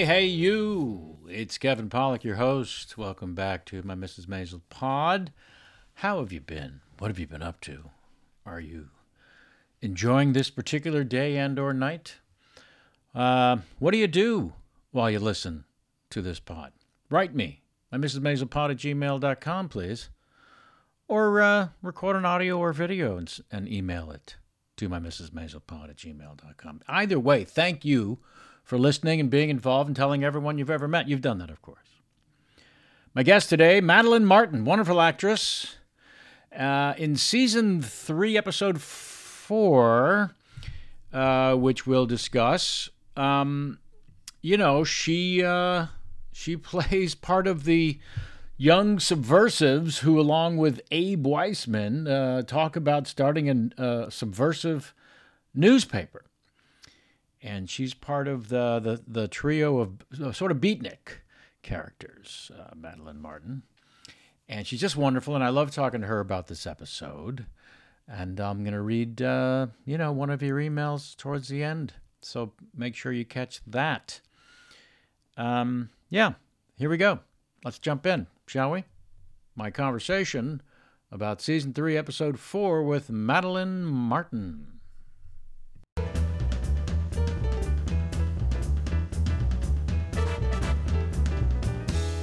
Hey, hey, you! It's Kevin Pollak, your host. Welcome back to my Mrs. Maisel pod. How have you been? What have you been up to? Are you enjoying this particular day and or night? Uh, what do you do while you listen to this pod? Write me, my Mrs. Maisel pod at gmail.com, please. Or uh, record an audio or video and, and email it to my Mrs. Maisel pod at gmail.com. Either way, thank you for listening and being involved and telling everyone you've ever met. You've done that, of course. My guest today, Madeleine Martin, wonderful actress. Uh, in season three, episode four, uh, which we'll discuss, um, you know, she uh, she plays part of the young subversives who, along with Abe Weissman, uh, talk about starting a uh, subversive newspaper and she's part of the the, the trio of sort of beatnik characters, uh, Madeleine Martin, and she's just wonderful. And I love talking to her about this episode. And I'm going to read, uh, you know, one of your emails towards the end, so make sure you catch that. Um, yeah, here we go. Let's jump in, shall we? My conversation about season three, episode four, with Madeleine Martin.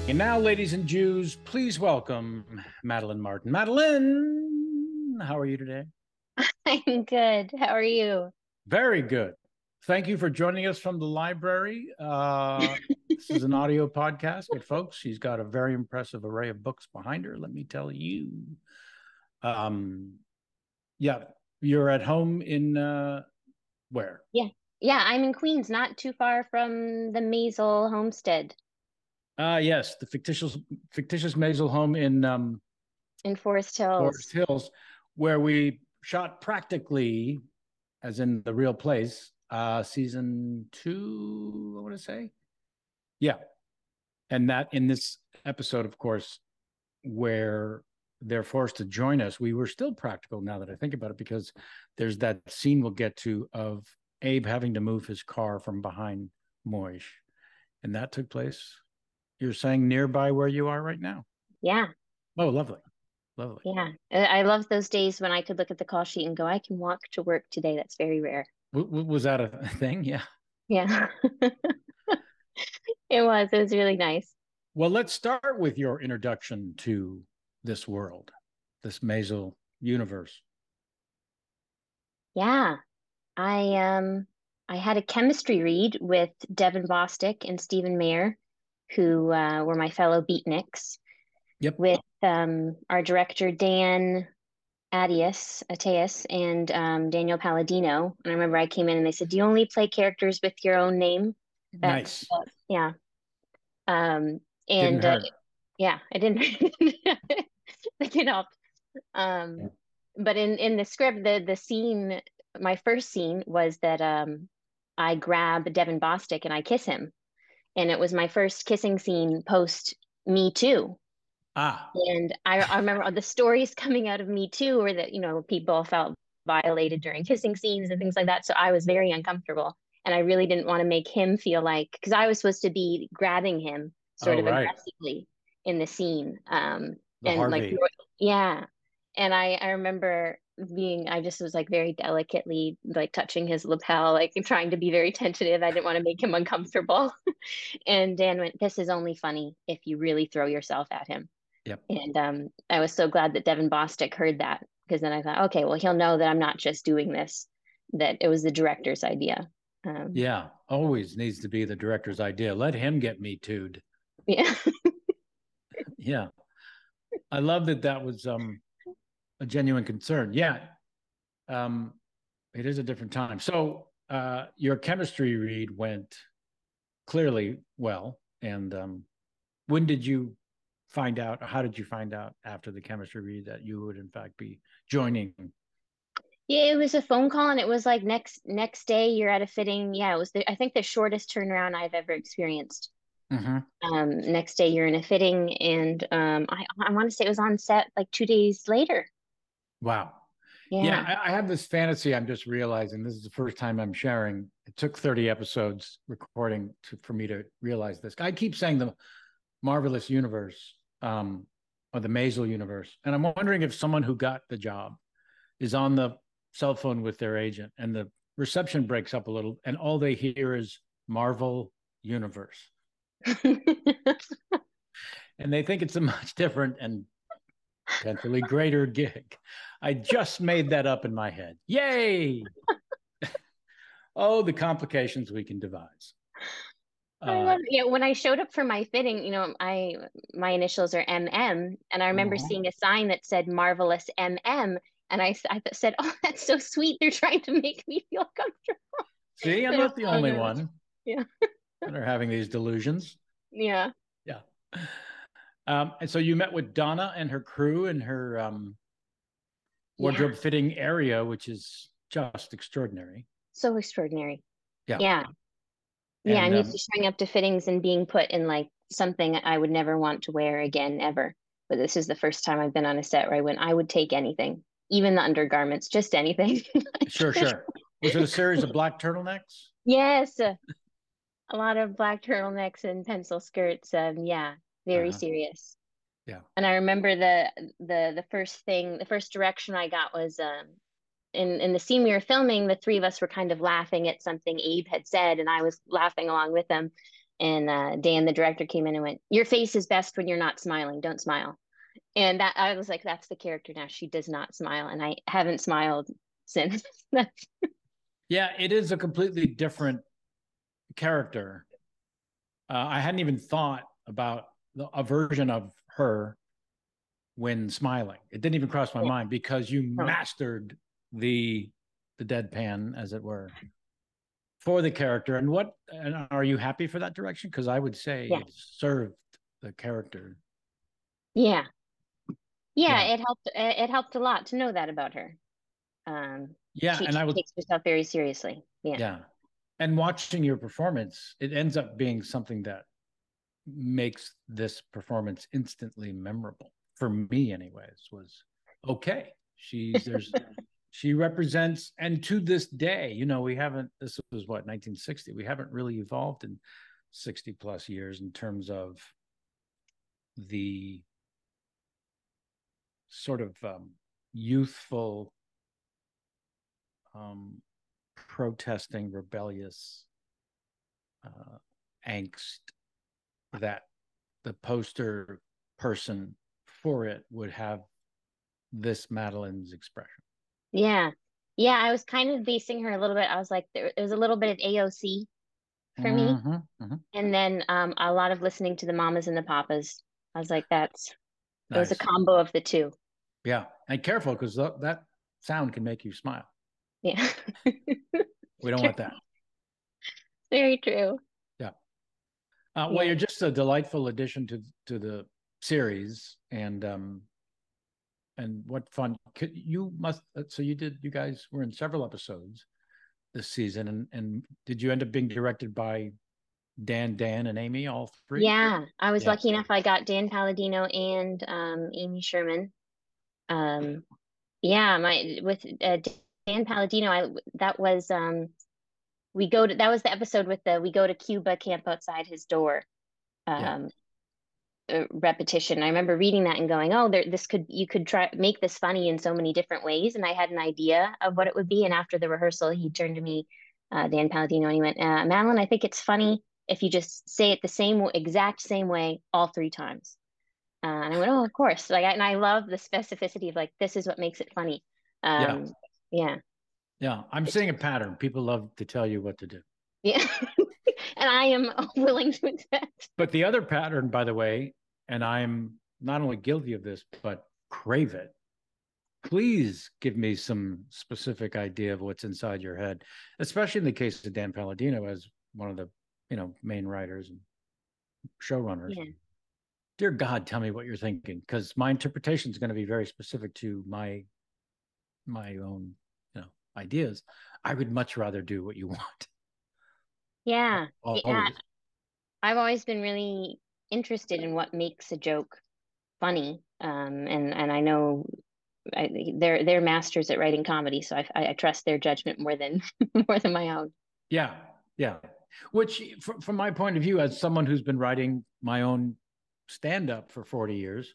And now, ladies and Jews, please welcome Madeleine Martin. Madeleine, how are you today? I'm good. How are you? Very good. Thank you for joining us from the library. Uh, this is an audio podcast, but folks, she's got a very impressive array of books behind her. Let me tell you. Um, yeah, you're at home in uh, where? Yeah, yeah, I'm in Queens, not too far from the Maisel homestead Uh, yes, the fictitious fictitious Maisel home in um, in Forest Hills. Forest Hills, where we shot practically, as in the real place, uh, season two, I want to say. Yeah. And that in this episode, of course, where they're forced to join us, we were still practical now that I think about it, because there's that scene we'll get to of Abe having to move his car from behind Moish. And that took place, you're saying nearby where you are right now. Yeah, Oh, lovely. Lovely. yeah. I love those days when I could look at the call sheet and go, I can walk to work today. That's very rare. W- was that a thing? Yeah. Yeah. It was. It was really nice. Well, let's start with your introduction to this world, this Maisel universe. Yeah. I um I had a chemistry read with Devin Bostick and Stephen Mayer, who uh, were my fellow beatniks. Yep. with um, our director Dan Attias, Attias, and um, Daniel Palladino. And I remember I came in and they said, "Do you only play characters with your own name?" nice. Yeah. Um, and uh, yeah, I didn't. It helped. Um, Yeah. but in in the script, the the scene, my first scene was that um, I grab Devin Bostick and I kiss him, and it was my first kissing scene post Me Too. Ah. And I, I remember the stories coming out of me too, were that, you know, people felt violated during kissing scenes and things like that. So I was very uncomfortable. And I really didn't want to make him feel like, because I was supposed to be grabbing him sort Oh, of right. aggressively in the scene. Um, The and like, yeah. And I, I remember being, I just was like very delicately like touching his lapel, like trying to be very tentative. I didn't want to make him uncomfortable. and Dan went, This is only funny if you really throw yourself at him. Yep. And um, I was so glad that Devin Bostick heard that because then I thought, okay, well, he'll know that I'm not just doing this, that it was the director's idea. Um, Yeah. Always needs to be the director's idea. Let him get me too'd. yeah. Yeah. I love that that was um a genuine concern. Yeah. Um it is a different time. So uh your chemistry read went clearly well. And um when did you find out how did you find out after the chemistry read that you would in fact be joining? Yeah, it was a phone call and it was like next next day you're at a fitting. Yeah, it was the, I think the shortest turnaround I've ever experienced. Mhm. Um, next day you're in a fitting and um, I I want to say it was on set like two days later. Wow. Yeah. Yeah, I, I have this fantasy. I'm just realizing this is the first time I'm sharing. It took 30 episodes recording to, for me to realize this. I keep saying the marvelous universe um, or the Maisel universe, and I'm wondering if someone who got the job is on the cell phone with their agent, and the reception breaks up a little, and all they hear is Marvel Universe, and they think it's a much different and potentially greater gig. I just made that up in my head. Yay! oh, the complications we can devise. Uh, yeah, when I showed up for my fitting, you know, I my initials are MM, and I remember Mhm. seeing a sign that said "Marvelous MM," and I, th- said, "Oh, that's so sweet. They're trying to make me feel comfortable." see, I'm not the only one Yeah. that are having these delusions. Yeah, Yeah. Um, and so you met with Donna and her crew in her um, wardrobe fitting area, which is just extraordinary. so extraordinary. Yeah. Yeah, yeah. I'm And, used um, to showing up to fittings and being put in like something I would never want to wear again, ever. But this is the first time I've been on a set where I went, I would take anything, even the undergarments, just anything. Sure, sure. Was it a series of black turtlenecks? Yes, a lot of black turtlenecks and pencil skirts. Um, yeah, very Uh-huh. serious. Yeah. And I remember the the the first thing, the first direction I got was um in in the scene we were filming, the three of us were kind of laughing at something Abe had said, and I was laughing along with them. And uh, Dan, the director, came in and went, "Your face is best when you're not smiling. Don't smile." And that I was like, "That's the character now. She does not smile," and I haven't smiled since. Yeah, it is a completely different character. Uh, I hadn't even thought about the, a version of her when smiling. It didn't even cross my Yeah. mind because you Oh. mastered the the deadpan, as it were, for the character. And what? And are you happy for that direction? Because I would say Yeah. it served the character. Yeah. Yeah, Yeah. it helped it it helped a lot to know that about her. Um Yeah, she, and she I would takes herself very seriously. Yeah. yeah and watching your performance it ends up being something that makes this performance instantly memorable for me anyways was okay she's there's she represents and to this day you know we haven't this was what 1960 we haven't really evolved in 60 plus years in terms of the sort of um, youthful um, protesting, rebellious uh, angst that the poster person for it would have this Madeline's expression. Yeah. Yeah, I was kind of basing her a little bit. I was like there, there was a little bit of AOC for me Mhm, mhm. and then um a lot of listening to the mamas and the papas. I was like that's it was a combo of the two. Yeah, and careful because that sound can make you smile. Yeah. We don't want that. Very true. Uh, well, Yeah. you're just a delightful addition to to the series, and um, and what fun! Could, you must. uh, So you did. You guys were in several episodes this season, and and did you end up being directed by Dan, Dan, and Amy, all three. Yeah, I was Yeah. lucky enough. I got Dan Palladino and um, Amy Sherman. Um, yeah, my with uh, Dan Palladino, I that was um, we go to that was the episode with the we go to Cuba, camp outside his door. Um, uh, repetition. I remember reading that and going, "Oh, there, this could you could try make this funny in so many different ways." And I had an idea of what it would be. And after the rehearsal, he turned to me, uh, Dan Palladino, and he went, uh, "Madeleine, I think it's funny if you just say it the same exact same way all three times." Uh, and I went, "Oh, of course!" Like, and I love the specificity of like this is what makes it funny. Um, yeah, Yeah, I'm seeing a pattern. People love to tell you what to do. yeah, and I am willing to accept. But the other pattern, by the way, and I'm not only guilty of this, but crave it. Please give me some specific idea of what's inside your head, especially in the case of Dan Palladino as one of the you know main writers and showrunners. Yeah. Dear God, tell me what you're thinking, because my interpretation is going to be very specific to my my own ideas. I would much rather do what you want. Yeah. Al- Yeah. I've always been really interested in what makes a joke funny. Um, and and I know I, they're they're masters at writing comedy, so I, I I trust their judgment more than more than my own. Yeah, yeah. Which, from, from my point of view, as someone who's been writing my own stand up for 40 years,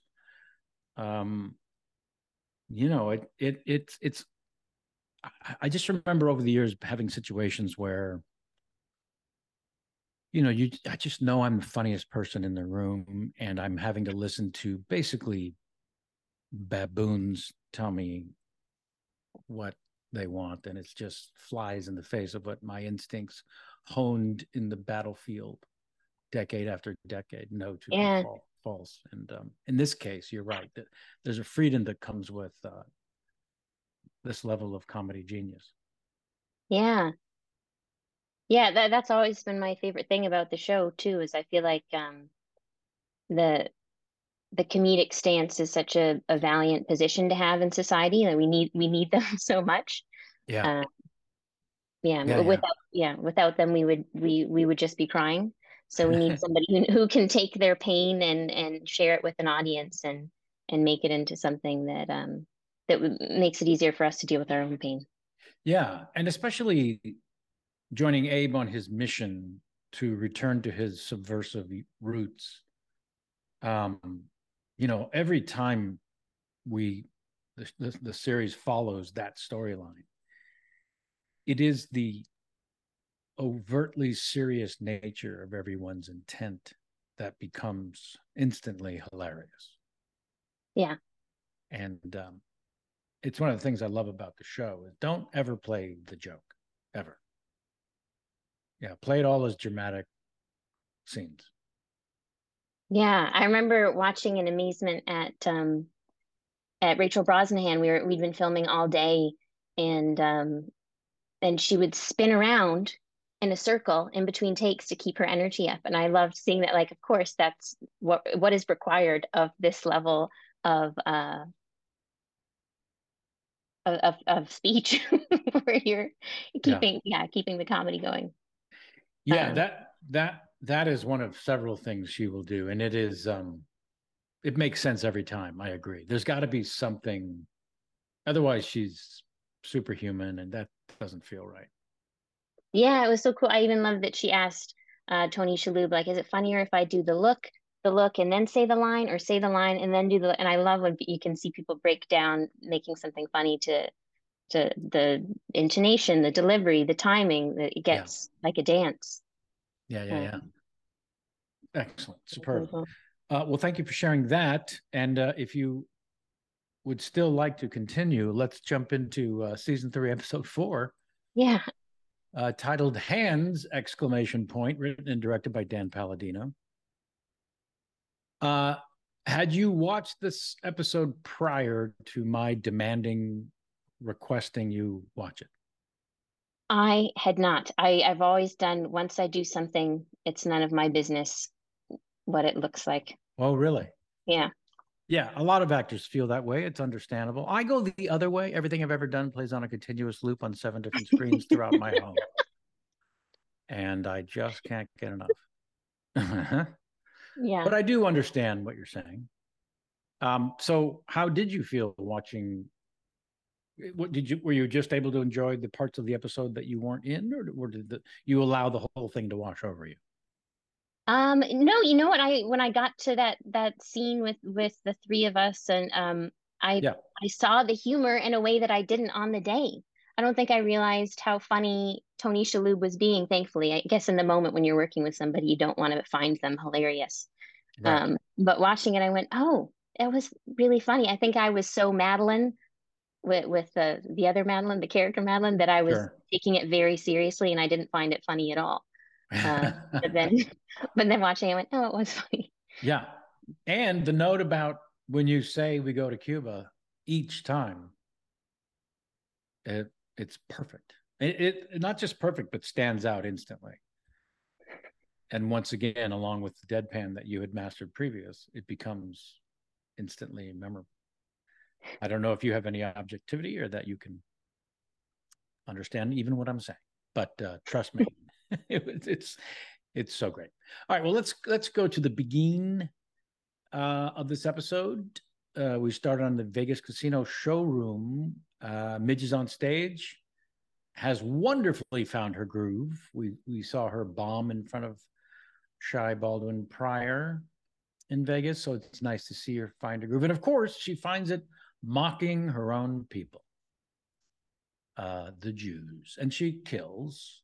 um, you know, it it it's it's. I, just remember over the years having situations where, you know, you I just know I'm the funniest person in the room, and I'm having to listen to basically baboons tell me what they want and it's just flies in the face of what my instincts honed in the battlefield decade after decade know to Yeah. false and um, in this case you're right that there's a freedom that comes with uh, this level of comedy genius Yeah. Yeah, that that's always been my favorite thing about the show too, is I feel like um the the comedic stance is such a, a valiant position to have in society that we need we need them so much. yeah Uh, yeah, Yeah, yeah. without yeah, without them we would we we would just be crying. So we need somebody who, who can take their pain and and share it with an audience and and make it into something that um that w- makes it easier for us to deal with our own pain. Yeah, and especially joining Abe on his mission to return to his subversive roots. Um, you know, every time we the, the, the series follows that storyline, it is the overtly serious nature of everyone's intent that becomes instantly hilarious. Yeah. And um, it's one of the things I love about the show is don't ever play the joke ever. Yeah, play it all as dramatic scenes. Yeah, I remember watching in amazement at um at Rachel Brosnahan. We were we'd been filming all day and um and she would spin around in a circle in between takes to keep her energy up. And I loved seeing that like of course that's what what is required of this level of uh of of, speech where you're keeping yeah, keeping the comedy going. Yeah, Um, that that that is one of several things she will do, and it is um, it makes sense every time. I agree. There's got to be something, otherwise she's superhuman, and that doesn't feel right. Yeah, it was so cool. I even loved that she asked uh, Tony Shalhoub, like, is it funnier if I do the look, the look, and then say the line, or say the line and then do the? And I love when you can see people break down making something funny to to the intonation, the delivery, the timing. That it Yeah. gets like a dance. Yeah, yeah, yeah. Um, Excellent, superb. Uh, well, thank you for sharing that. And uh, if you would still like to continue, let's jump into uh, season three, episode four, Yeah, uh, titled "Hands!" Exclamation point, written and directed by Dan Palladino. Uh, had you watched this episode prior to my demanding, requesting you watch it? I had not. I I've always done. Once I do something, it's none of my business what it looks like. Oh, really? Yeah. Yeah, a lot of actors feel that way. It's understandable. I go the other way. Everything I've ever done plays on a continuous loop on seven different screens throughout my home. And I just can't get enough. Yeah. But I do understand what you're saying. Um, so how did you feel watching? What did you were you just able to enjoy the parts of the episode that you weren't in, or, or did the, you allow the whole thing to wash over you? Um, no, you know what? I when I got to that that scene with with the three of us, and um, I Yeah. I saw the humor in a way that I didn't on the day. I don't think I realized how funny Tony Shalhoub was being. Thankfully, I guess in the moment when you're working with somebody, you don't want to find them hilarious. Right. Um, but watching it, I went, "Oh, it was really funny." I think I was so Madeline with with the the other Madeline, the character Madeline, that I was Sure. taking it very seriously, and I didn't find it funny at all. Uh, but then, but then watching, it, I went, "Oh, it was funny." yeah, and the note about when you say we go to Cuba each time, it it's perfect. It, it not just perfect, but stands out instantly. And once again, along with the deadpan that you had mastered previous, it becomes instantly memorable. I don't know if you have any objectivity or that you can understand even what I'm saying, but uh, trust me, it, it's it's so great. All right, well let's let's go to the beginning uh, of this episode. Uh, we started on the Vegas Casino showroom. Uh, Midge is on stage, has wonderfully found her groove. We we saw her bomb in front of Shy Baldwin prior in Vegas, so it's nice to see her find her groove. And of course, she finds it mocking her own people, uh, the Jews, and she kills.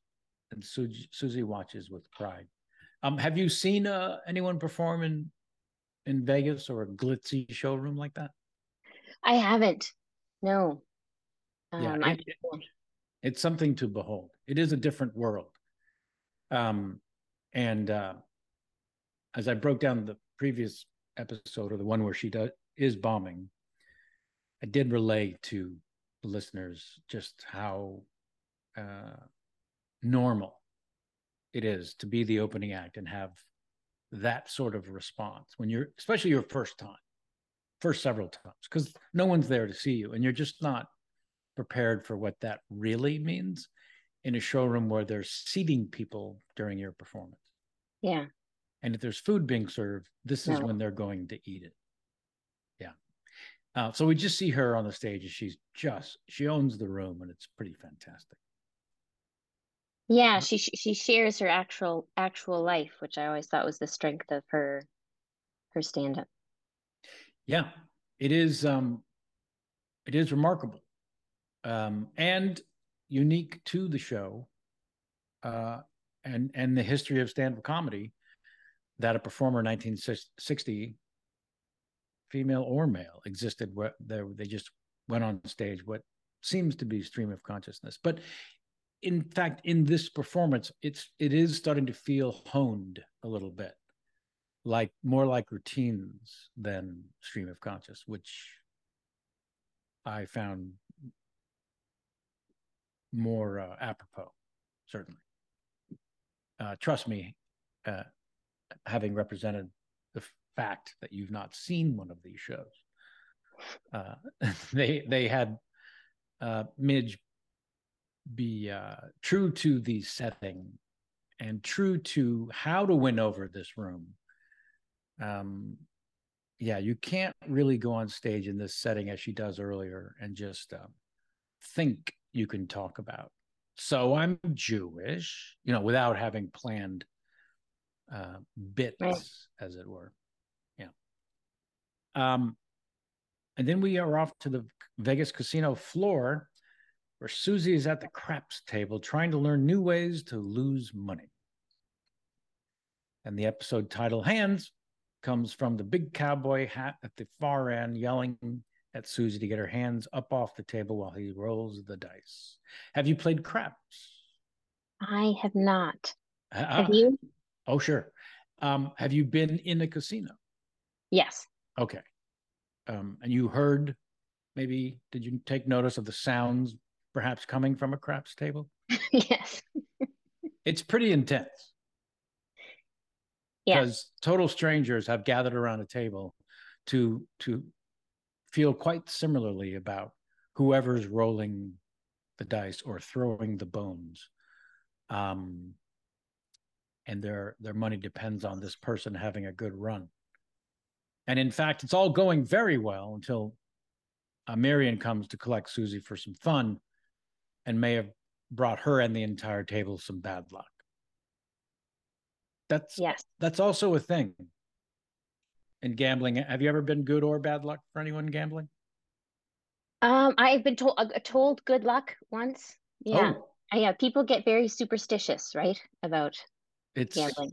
And Susie, Susie watches with pride. Um, have you seen uh, anyone perform in in Vegas or a glitzy showroom like that? I haven't. No. Um, Yeah, I, it- It's something to behold. It is a different world. Um, and uh, as I broke down the previous episode or the one where she does is bombing, I did relay to the listeners just how uh, normal it is to be the opening act and have that sort of response when you're, especially your first time, first several times, because no one's there to see you and you're just not prepared for what that really means in a showroom where they're seating people during your performance. yeah. And if there's food being served, this is when they're going to eat it. Yeah. Uh, so we just see her on the stage and she's just, she owns the room and it's pretty fantastic. Yeah, she she shares her actual actual life, which I always thought was the strength of her her stand up. Yeah, it is. Um, it is remarkable, um, and unique to the show, uh, and and the history of stand-up comedy that a performer in 1960, female or male, existed where they, just went on stage what seems to be stream of consciousness, but in fact, in this performance, it's it is starting to feel honed a little bit like more like routines than stream of conscious, which I found more uh, apropos, certainly. Uh, trust me, uh, having represented the fact that you've not seen one of these shows, uh, they they had uh, Midge be uh, true to the setting and true to how to win over this room um yeah you can't really go on stage in this setting as she does earlier and just um, think you can talk about. So i'm jewish you know without having planned uh bits Right. as it were. Yeah. Um and then we are off to the vegas casino floor where susie is at the craps table trying to learn new ways to lose money. And the episode title hands comes from the big cowboy hat at the far end yelling at Susie to get her hands up off the table while he rolls the dice. Have you played craps? I have not. Uh, Have you? Oh, sure. Um, have you been in a casino? Yes. Okay. Um, and you heard, maybe, did you take notice of the sounds perhaps coming from a craps table? yes. It's pretty intense. Yeah. because total strangers have gathered around a table to to feel quite similarly about whoever's rolling the dice or throwing the bones um and their their money depends on this person having a good run. And in fact, it's all going very well until uh, Miriam comes to collect Susie for some fun, and may have brought her and the entire table some bad luck. That's yes. That's also a thing in gambling. Have you ever been good or bad luck for anyone gambling? Um, I've been told uh, told good luck once. Yeah, Oh. Yeah. People get very superstitious, right, about It's gambling.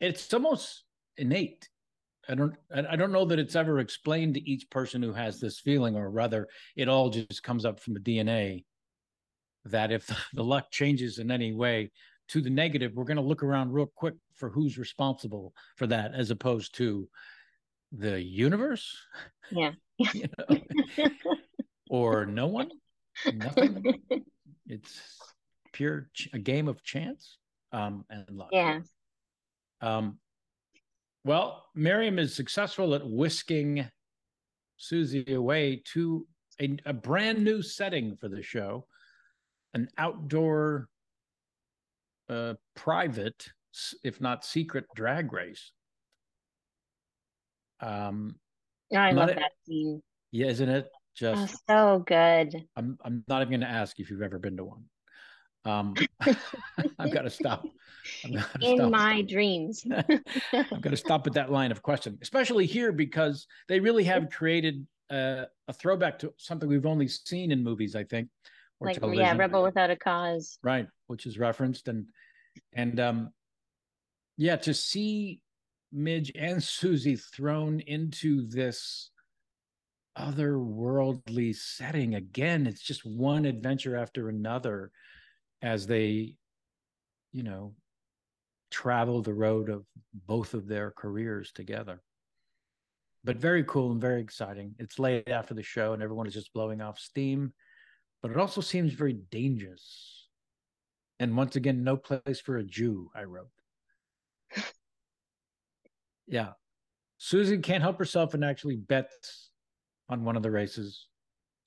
it's almost innate. I don't I don't know that it's ever explained to each person who has this feeling, or rather, it all just comes up from the DNA. That if the luck changes in any way to the negative, we're going to look around real quick for who's responsible for that, as opposed to the universe Yeah. you know, or no one, nothing. It's pure ch- a game of chance um, and luck. yeah. Um, well, Miriam is successful at whisking Susie away to a, a brand new setting for the show, an outdoor, uh, private, if not secret, drag race. Um, I love it- that scene. yeah, isn't it Oh, just? so good. I'm I'm not even going to ask if you've ever been to one. Um, I've got to stop. In stop. my dreams. I've got to stop at that line of question, especially here because they really have created uh, a throwback to something we've only seen in movies, I think, or like yeah. Rebel Without a Cause. right? Which is referenced and and um, yeah, to see Midge and Susie thrown into this otherworldly setting again, it's just one adventure after another as they, you know, travel the road of both of their careers together. But very cool and very exciting. It's late after the show and everyone is just blowing off steam, but it also seems very dangerous. And once again, no place for a Jew, I wrote. Yeah. Susan can't help herself and actually bets on one of the races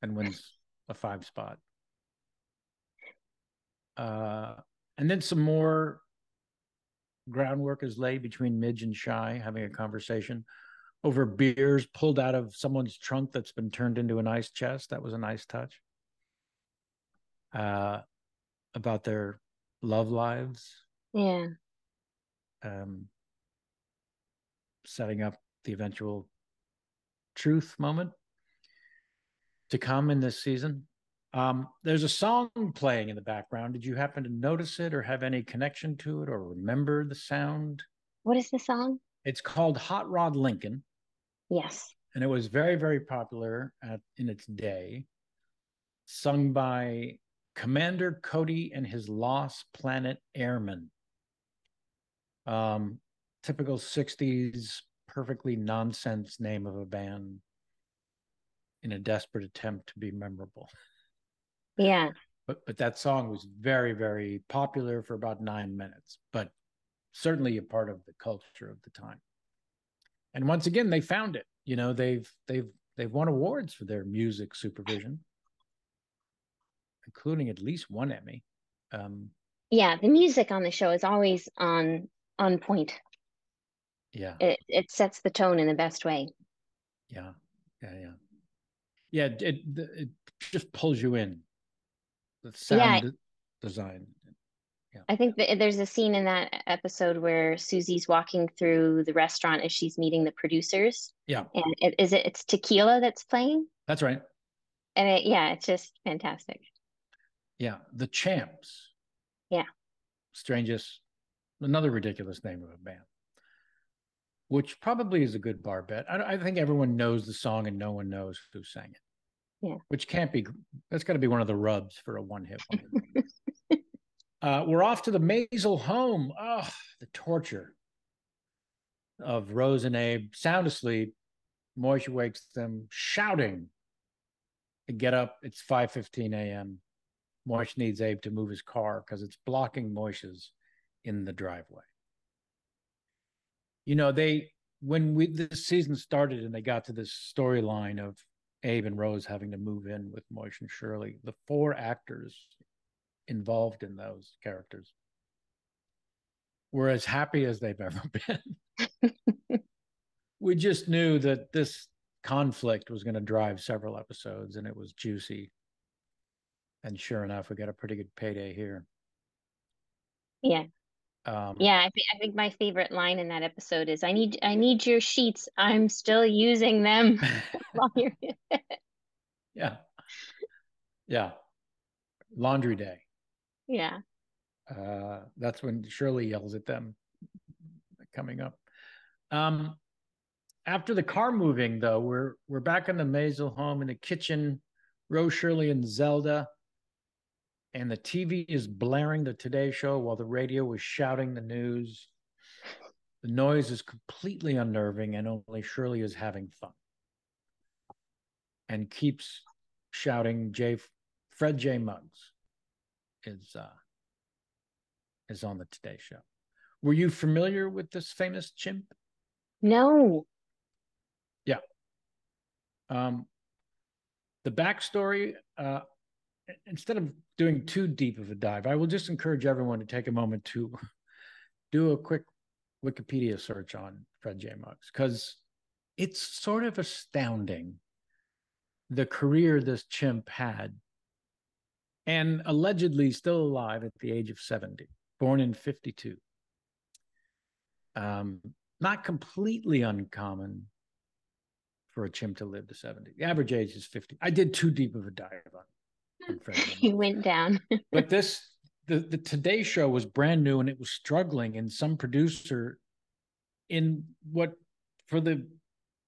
and wins a five spot. Uh, and then some more groundwork is laid between Midge and Shy having a conversation over beers pulled out of someone's trunk that's been turned into an ice chest. That was a nice touch. Uh, about their love lives, Yeah. um, setting up the eventual truth moment to come in this season. Um, there's a song playing in the background. Did you happen to notice it or have any connection to it or remember the sound? What is the song? It's called Hot Rod Lincoln, Yes. and it was very, very popular at, in its day, sung by Commander Cody and his Lost Planet Airmen. Um, typical 60s, perfectly nonsense name of a band in a desperate attempt to be memorable. Yeah. But but that song was very, very popular for about nine minutes, but certainly a part of the culture of the time. And once again, they found it. You know, they've they've they've won awards for their music supervision, including at least one Emmy. Um, Yeah. The music on the show is always on on point. Yeah, It it sets the tone in the best way. yeah, yeah, yeah, yeah. It it, just pulls you in. The sound Yeah. de- design. I think that there's a scene in that episode where Susie's walking through the restaurant as she's meeting the producers. Yeah, And it, is it it's tequila that's playing? that's right. And it, yeah, it's just fantastic. Yeah, the Champs. Yeah. Strangest, another ridiculous name of a band, which probably is a good bar bet. I, I think everyone knows the song and no one knows who sang it. Yeah. Which can't be, that's got to be one of the rubs for a one hit wonder. uh, we're off to the Maisel home. Oh, the torture of Rose and Abe, sound asleep. Moishe wakes them shouting. They get up. It's 5:15 a.m. Moish needs Abe to move his car because it's blocking Moish's in the driveway. You know, they when we this season started and they got to this storyline of Abe and Rose having to move in with Moish and Shirley, the four actors involved in those characters were as happy as they've ever been. we just knew that this conflict was going to drive several episodes and it was juicy. And sure enough, we got a pretty good payday here. Yeah. Um, Yeah, I think I think my favorite line in that episode is I need I need your sheets. I'm still using them yeah. Yeah. Laundry day. Yeah. Uh, that's when Shirley yells at them coming up. Um, after the car moving, though, we're we're back in the Maisel home in the kitchen. Rose, Shirley, and Zelda. And the TV is blaring the Today Show while the radio is shouting the news. The noise is completely unnerving, and only Shirley is having fun. And keeps shouting J Fred J. Muggs is uh is on the Today Show. Were you familiar with this famous chimp? No. Yeah. Um, the backstory, uh, instead of doing too deep of a dive, I will just encourage everyone to take a moment to do a quick Wikipedia search on Fred J. Muggs because it's sort of astounding the career this chimp had and allegedly still alive at the age of 70, born in 52. Um, not completely uncommon for a chimp to live to 70. The average age is 50. I did too deep of a dive on. He went down. but this the the Today Show was brand new and it was struggling, and some producer in what for the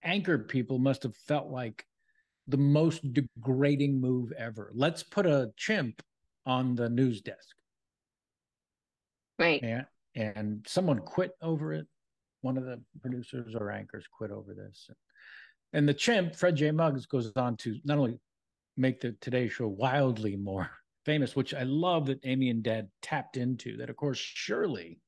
anchor people must have felt like the most degrading move ever. Let's put a chimp on the news desk. Right. And and someone quit over it. One of the producers or anchors quit over this. And the chimp, Fred J. Muggs, goes on to not only make the Today Show wildly more famous, which I love that Amy and Dan tapped into. That, of course, Shirley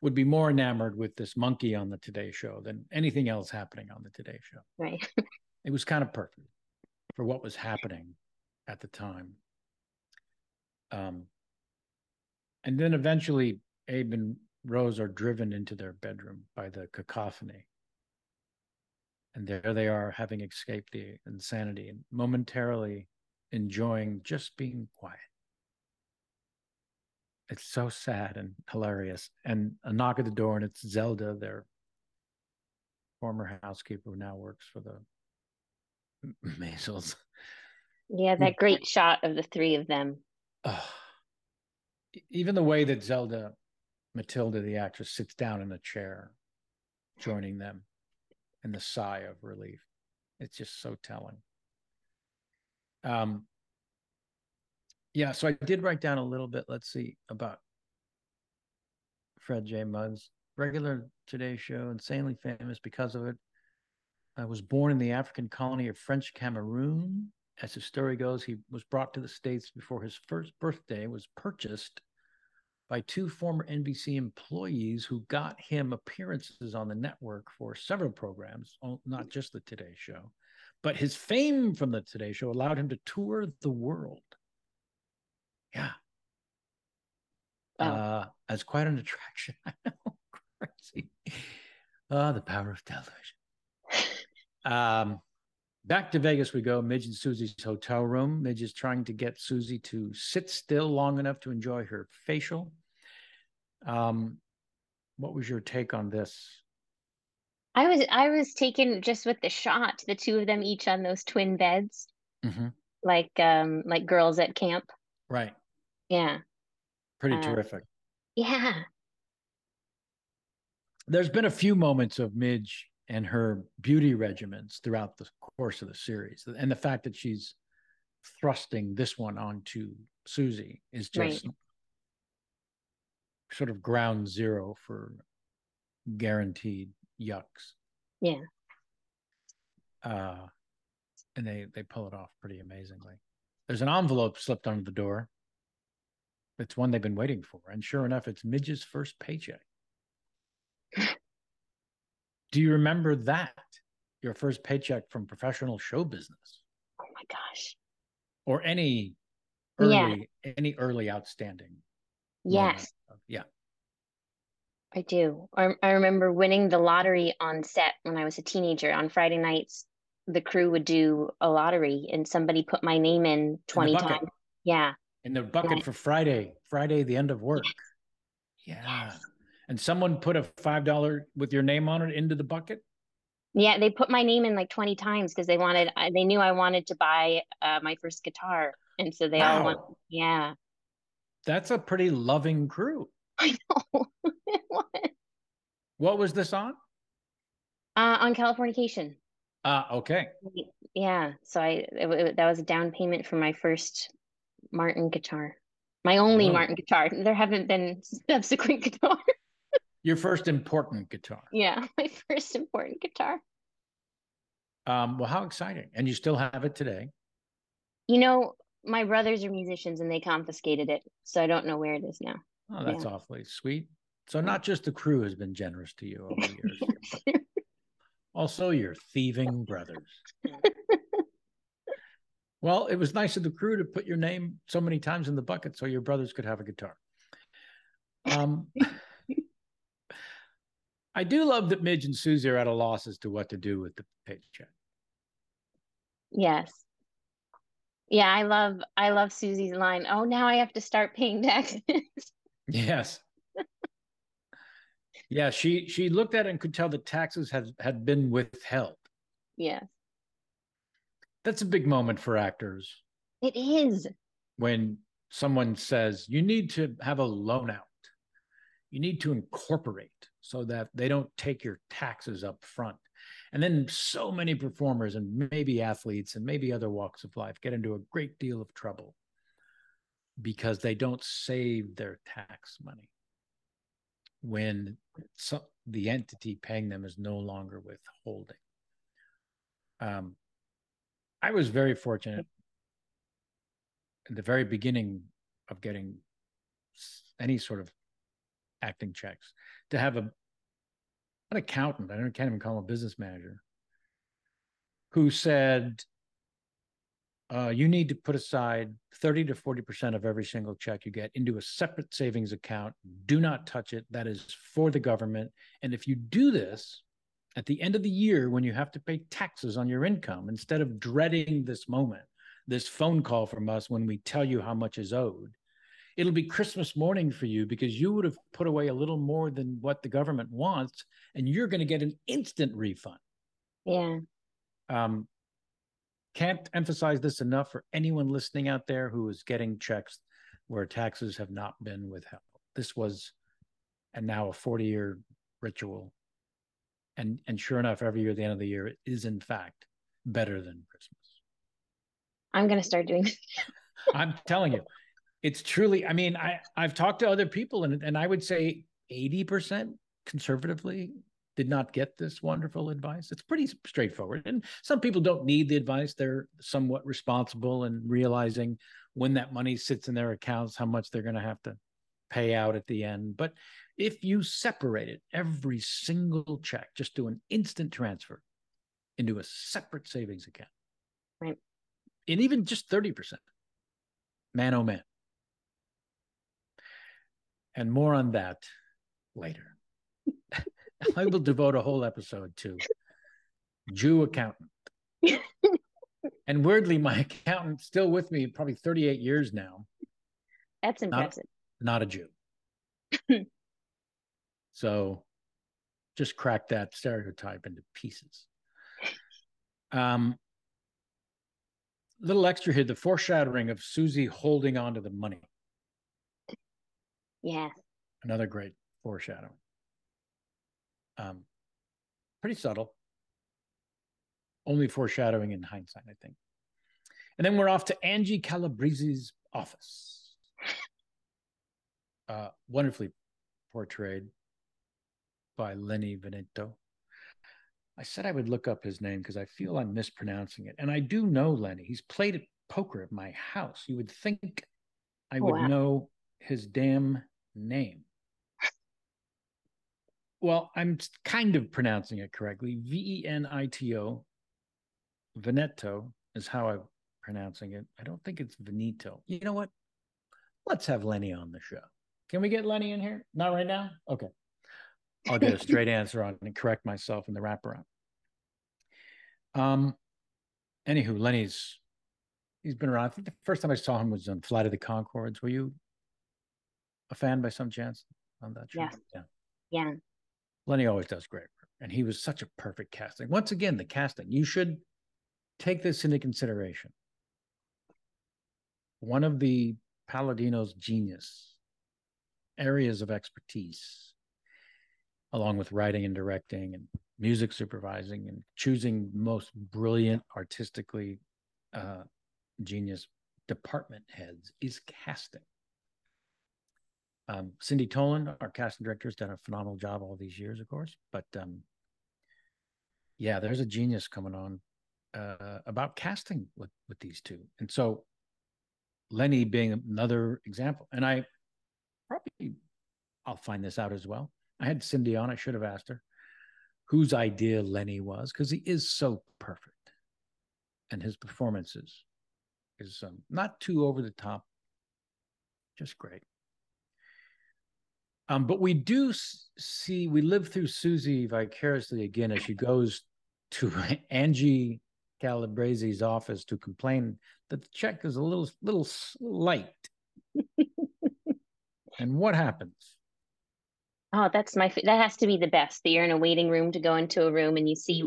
would be more enamored with this monkey on the Today Show than anything else happening on the Today Show. Right. It was kind of perfect for what was happening at the time. Um, and then eventually, Abe and Rose are driven into their bedroom by the cacophony. And there they are, having escaped the insanity and momentarily enjoying just being quiet. It's so sad and hilarious. And a knock at the door, and it's Zelda, their former housekeeper who now works for the Maisels. Yeah, that great shot of the three of them. Oh, even the way that Zelda Matilda, the actress, sits down in a chair, joining them, and the sigh of relief. It's just so telling. Um, yeah, so I did write down a little bit. Let's see about Fred J. Muggs, regular Today Show, insanely famous because of it. I was born in the African colony of French Cameroon. As the story goes, he was brought to the States before his first birthday was purchased by two former NBC employees who got him appearances on the network for several programs, not just the Today Show. But his fame from the Today Show allowed him to tour the world. Yeah. Wow. Uh, as quite an attraction. I know, crazy. Oh, the power of television. Um, back to Vegas we go. Midge and Susie's hotel room. Midge is trying to get Susie to sit still long enough to enjoy her facial. Um, what was your take on this? I was I was taken just with the shot, the two of them each on those twin beds, Mm-hmm. like um like girls at camp. Right. Yeah. Pretty Uh, terrific. Yeah. There's been a few moments of Midge and her beauty regimens throughout the course of the series. And the fact that she's thrusting this one onto Susie is just sort of ground zero for guaranteed yucks. Yeah. Uh, and they they pull it off pretty amazingly. There's an envelope slipped under the door. It's one they've been waiting for, and sure enough, it's Midge's first paycheck. Do you remember that? Your first paycheck from professional show business, Oh my gosh. or any Yeah. early any early outstanding. Yes. of- yeah. I do. I, I remember winning the lottery on set when I was a teenager. On Friday nights, the crew would do a lottery and somebody put my name in 20 times. Yeah. In the bucket for Friday, Friday, the end of work. Yeah. And someone put a $5 with your name on it into the bucket? Yeah, they put my name in like 20 times because they wanted, they knew I wanted to buy uh, my first guitar. And so they wow. all want, yeah. That's a pretty loving crew. I know. what was this on? Uh, on Californication. Ah, uh, okay. Yeah, so I it, it, that was a down payment for my first Martin guitar, my only Martin guitar. There haven't been subsequent guitar. Your first important guitar. Yeah, my first important guitar. Um, well, how exciting! And you still have it today. You know, my brothers are musicians, and they confiscated it, so I don't know where it is now. Oh, that's yeah. awfully sweet. So not just the crew has been generous to you over the years. also your thieving brothers. well, it was nice of the crew to put your name so many times in the bucket so your brothers could have a guitar. Um, I do love that Midge and Susie are at a loss as to what to do with the paycheck. Yes. Yeah, I love I love Susie's line. Oh, now I have to start paying taxes. Yes. yeah, she she looked at it and could tell the taxes had had been withheld. Yes. That's a big moment for actors. It is. When someone says you need to have a loan out. You need to incorporate so that they don't take your taxes up front. And then so many performers and maybe athletes and maybe other walks of life get into a great deal of trouble because they don't save their tax money when the entity paying them is no longer withholding. Um, I was very fortunate in the very beginning of getting any sort of acting checks to have a an accountant. I can't even call him a business manager who said, uh, you need to put aside 30 to 40% of every single check you get into a separate savings account. Do not touch it. That is for the government. And if you do this at the end of the year, when you have to pay taxes on your income, instead of dreading this moment, this phone call from us when we tell you how much is owed, it'll be Christmas morning for you because you would have put away a little more than what the government wants, and you're going to get an instant refund. Yeah. Um, can't emphasize this enough for anyone listening out there who is getting checks where taxes have not been withheld. This was, and now a 40 year ritual. And, and sure enough, every year at the end of the year, it is in fact better than Christmas. I'm going to start doing I'm telling you, it's truly, I mean, I, I've talked to other people and, and I would say 80% conservatively did not get this wonderful advice. It's pretty straightforward. And some people don't need the advice. They're somewhat responsible and realizing when that money sits in their accounts, how much they're going to have to pay out at the end. But if you separate it, every single check, just do an instant transfer into a separate savings account. Right. And even just 30%. Man, oh man. And more on that later. I will devote a whole episode to Jew accountant. and weirdly, my accountant still with me, probably 38 years now. That's impressive. Not, not a Jew. so just crack that stereotype into pieces. Um, little extra here the foreshadowing of Susie holding on to the money. Yeah. Another great foreshadowing. Um, pretty subtle. Only foreshadowing in hindsight, I think. And then we're off to Angie Calabrese's office. Uh, wonderfully portrayed by Lenny Venito. I said I would look up his name because I feel I'm mispronouncing it. And I do know Lenny. He's played at poker at my house. You would think I would wow. know his damn name. Well, I'm kind of pronouncing it correctly. V E N I T O. Veneto is how I'm pronouncing it. I don't think it's Veneto. You know what? Let's have Lenny on the show. Can we get Lenny in here? Not right now? Okay. I'll get a straight answer on and correct myself in the wraparound. Um, anywho, Lenny's he's been around. I think the first time I saw him was on Flight of the Conchords. Were you a fan by some chance on that show? Yes. Yeah. Yeah. Lenny always does great work, and he was such a perfect casting. Once again, the casting. You should take this into consideration. One of the Palladino's genius areas of expertise, along with writing and directing and music supervising and choosing most brilliant, artistically uh, genius department heads, is casting. Um, Cindy Tolan, our casting director, has done a phenomenal job all these years, of course. But um, yeah, there's a genius coming on uh, about casting with with these two, and so Lenny being another example. And I probably I'll find this out as well. I had Cindy on. I should have asked her whose idea Lenny was because he is so perfect, and his performances is um, not too over the top, just great. Um, but we do see we live through Susie vicariously again as she goes to Angie Calabrese's office to complain that the check is a little little light. and what happens? Oh, that's my that has to be the best. That you're in a waiting room to go into a room and you see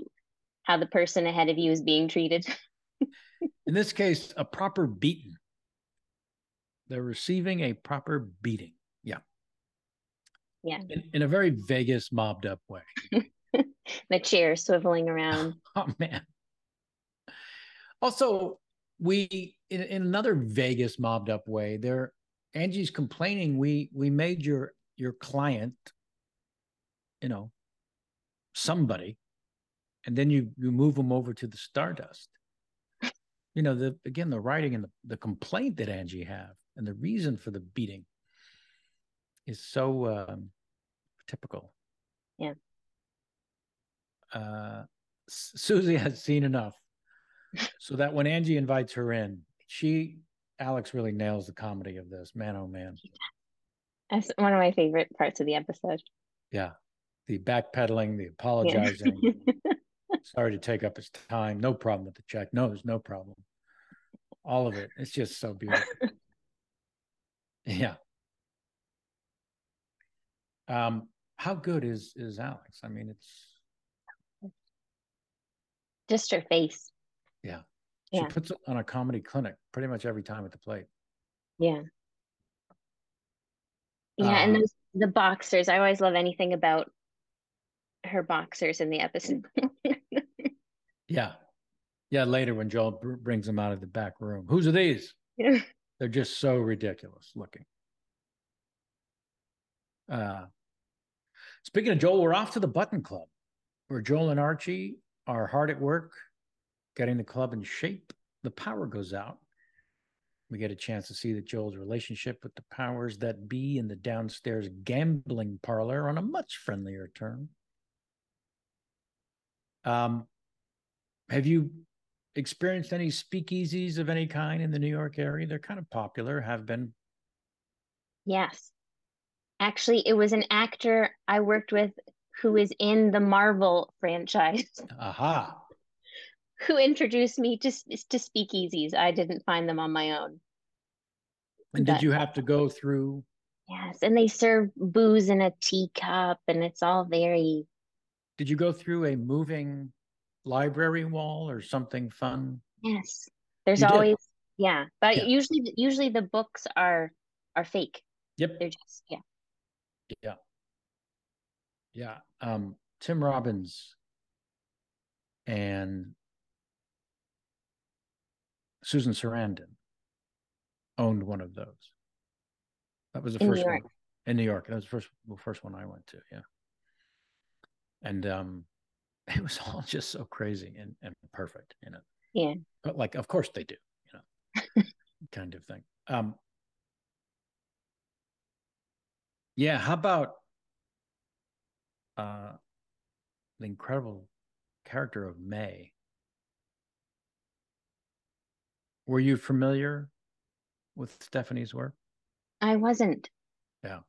how the person ahead of you is being treated. in this case, a proper beating. They're receiving a proper beating. Yeah. Yeah. In, in a very Vegas mobbed up way. the chair swiveling around. oh man. Also, we in, in another Vegas mobbed up way, there Angie's complaining we we made your your client, you know, somebody, and then you you move them over to the Stardust. You know, the again the writing and the, the complaint that Angie have and the reason for the beating is so um, typical. Yeah. Uh, Susie has seen enough so that when Angie invites her in, she Alex really nails the comedy of this. Man, oh man. That's one of my favorite parts of the episode. Yeah. The backpedaling, the apologizing. Yeah. Sorry to take up his time. No problem with the check. No, there's no problem. All of it. It's just so beautiful. yeah. Um, how good is is Alex? I mean, it's just her face. Yeah. She yeah. puts it on a comedy clinic pretty much every time at the plate. Yeah. Yeah, um, and those the boxers. I always love anything about her boxers in the episode. yeah. Yeah, later when Joel br- brings them out of the back room. Whose are these? Yeah. They're just so ridiculous looking. Uh speaking of Joel, we're off to the button club where Joel and Archie are hard at work getting the club in shape, the power goes out. We get a chance to see that Joel's relationship with the powers that be in the downstairs gambling parlor on a much friendlier term. Um, have you experienced any speakeasies of any kind in the New York area? They're kind of popular, have been. Yes. Actually, it was an actor I worked with who is in the Marvel franchise. Aha who introduced me to to speakeasies. I didn't find them on my own. And but, did you have to go through? Yes, and they serve booze in a teacup, and it's all very. Did you go through a moving library wall or something fun? Yes, there's you always did. yeah, but yeah. usually usually the books are are fake. Yep, they're just yeah. Yeah. Yeah. Um, Tim Robbins and Susan Sarandon owned one of those. That was the in first one in New York. That was the first the first one I went to. Yeah, and um, it was all just so crazy and, and perfect, you know. Yeah. But like, of course they do, you know, kind of thing. Um, yeah. How about uh, the incredible character of Mei? Were you familiar with Stephanie's work? I wasn't. Yeah.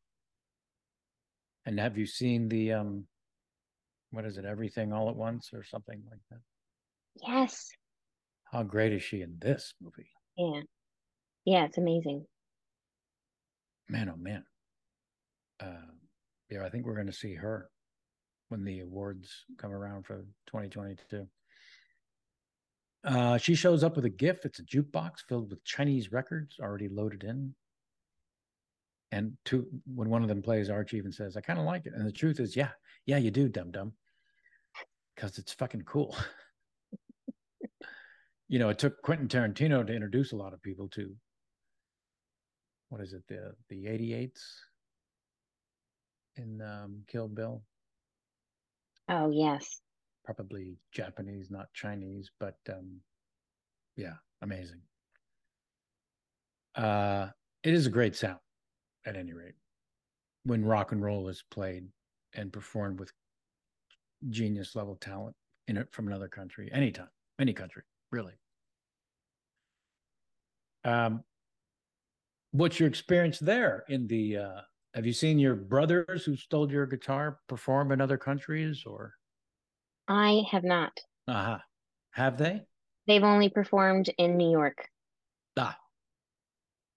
And have you seen the um what is it, everything all at once or something like that? Yes. How great is she in this movie? Yeah. Yeah, it's amazing. Man, oh man. Uh, yeah, I think we're going to see her when the awards come around for 2022. Uh, she shows up with a gift. It's a jukebox filled with Chinese records already loaded in. And when one of them plays, Archie even says, I kind of like it. And the truth is, yeah, yeah, you do, dum dum. Because it's fucking cool. you know, it took Quentin Tarantino to introduce a lot of people to what is it, the the 88s in um, Kill Bill. Oh yes. Probably Japanese, not Chinese, but um, yeah, amazing. Uh, it is a great sound, at any rate, when rock and roll is played and performed with genius level talent in it from another country, anytime, any country, really. Um, what's your experience there in the uh, have you seen your brothers who stole your guitar perform in other countries or I have not. uh-huh have they They've only performed in New York. ah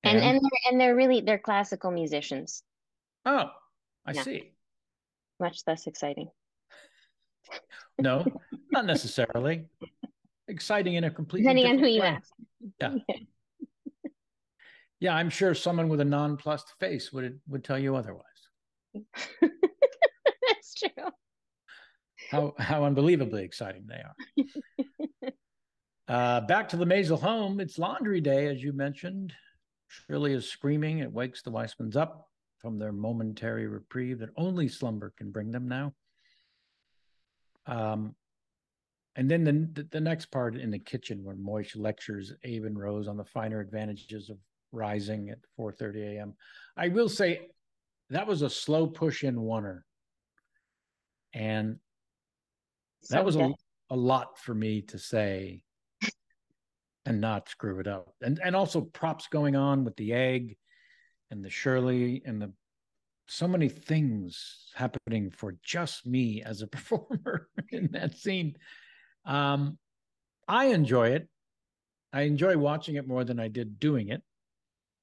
And and they're, and they're really they're classical musicians. oh i Yeah. see Much less exciting. no not necessarily exciting in a completely Depending on who you way. ask. Yeah. yeah i'm sure someone with a nonplussed face would would tell you otherwise That's true. how how unbelievably exciting they are. uh, back to the Maisel home. It's laundry day, as you mentioned. Shirley is screaming. It wakes the Weissmans up from their momentary reprieve that only slumber can bring them now. Um, and then the, the next part in the kitchen, where Moish lectures Abe and Rose on the finer advantages of rising at 4:30 a.m. I will say that was a slow push in oneer, and that was a, a lot for me to say and not screw it up. And and also props going on with the egg and the shirley and the so many things happening for just me as a performer in that scene. Um i enjoy it. I enjoy watching it more than i did doing it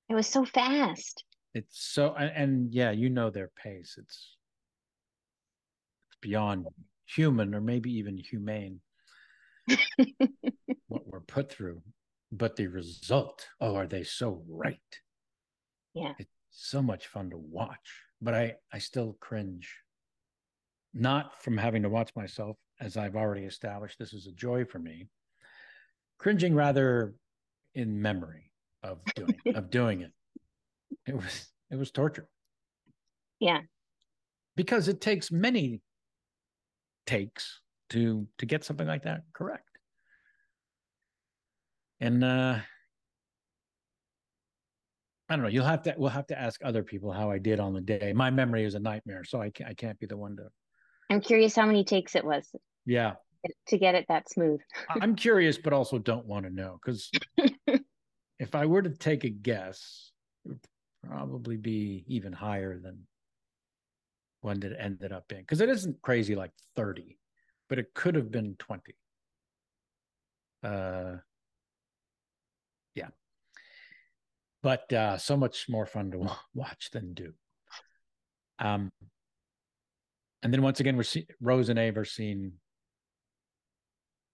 It was so fast. it's so and, and yeah you know their pace. It's it's beyond human or maybe even humane what we're put through but the result oh are they so right? Yeah. it's so much fun to watch but i i still cringe. Not from having to watch myself as i've already established this is a joy for me. Cringing rather in memory of doing of doing it. It was it was torture. Yeah. because it takes many takes to to get something like that correct. And uh i don't know you'll have to we'll have to ask other people how i did on the day. My memory is a nightmare so i can't i can't be the one to I'm curious how many takes it was. Yeah. To get it that smooth. I'm curious but also don't want to know because if i were to take a guess it would probably be even higher than that it ended up being because it isn't crazy like 30 but it could have been 20 uh yeah. But uh so much more fun to watch than do. Um and then once again we're see- rose and abe are seen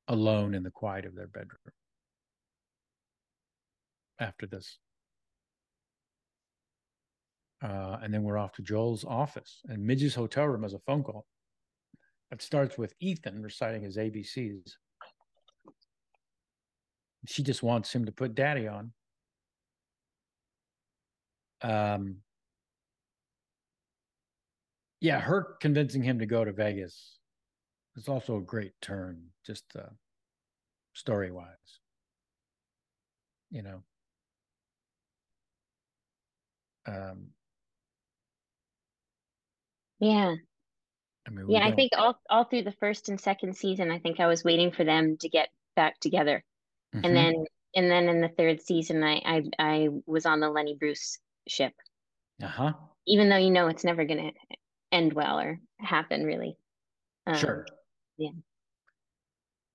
alone in the quiet of their bedroom after this uh, and then we're off to Joel's office, and Midge's hotel room has a phone call. It starts with Ethan reciting his ABCs. She just wants him to put daddy on. Um, yeah, her convincing him to go to Vegas is also a great turn, just uh, story wise. You know, um, Yeah. I mean, Yeah, I think all all through the first and second season, I think I was waiting for them to get back together. Mhm. And then and then in the third season I I I was on the Lenny Bruce ship. uh huh. Even though you know it's never gonna end well or happen really. Um, sure. Yeah.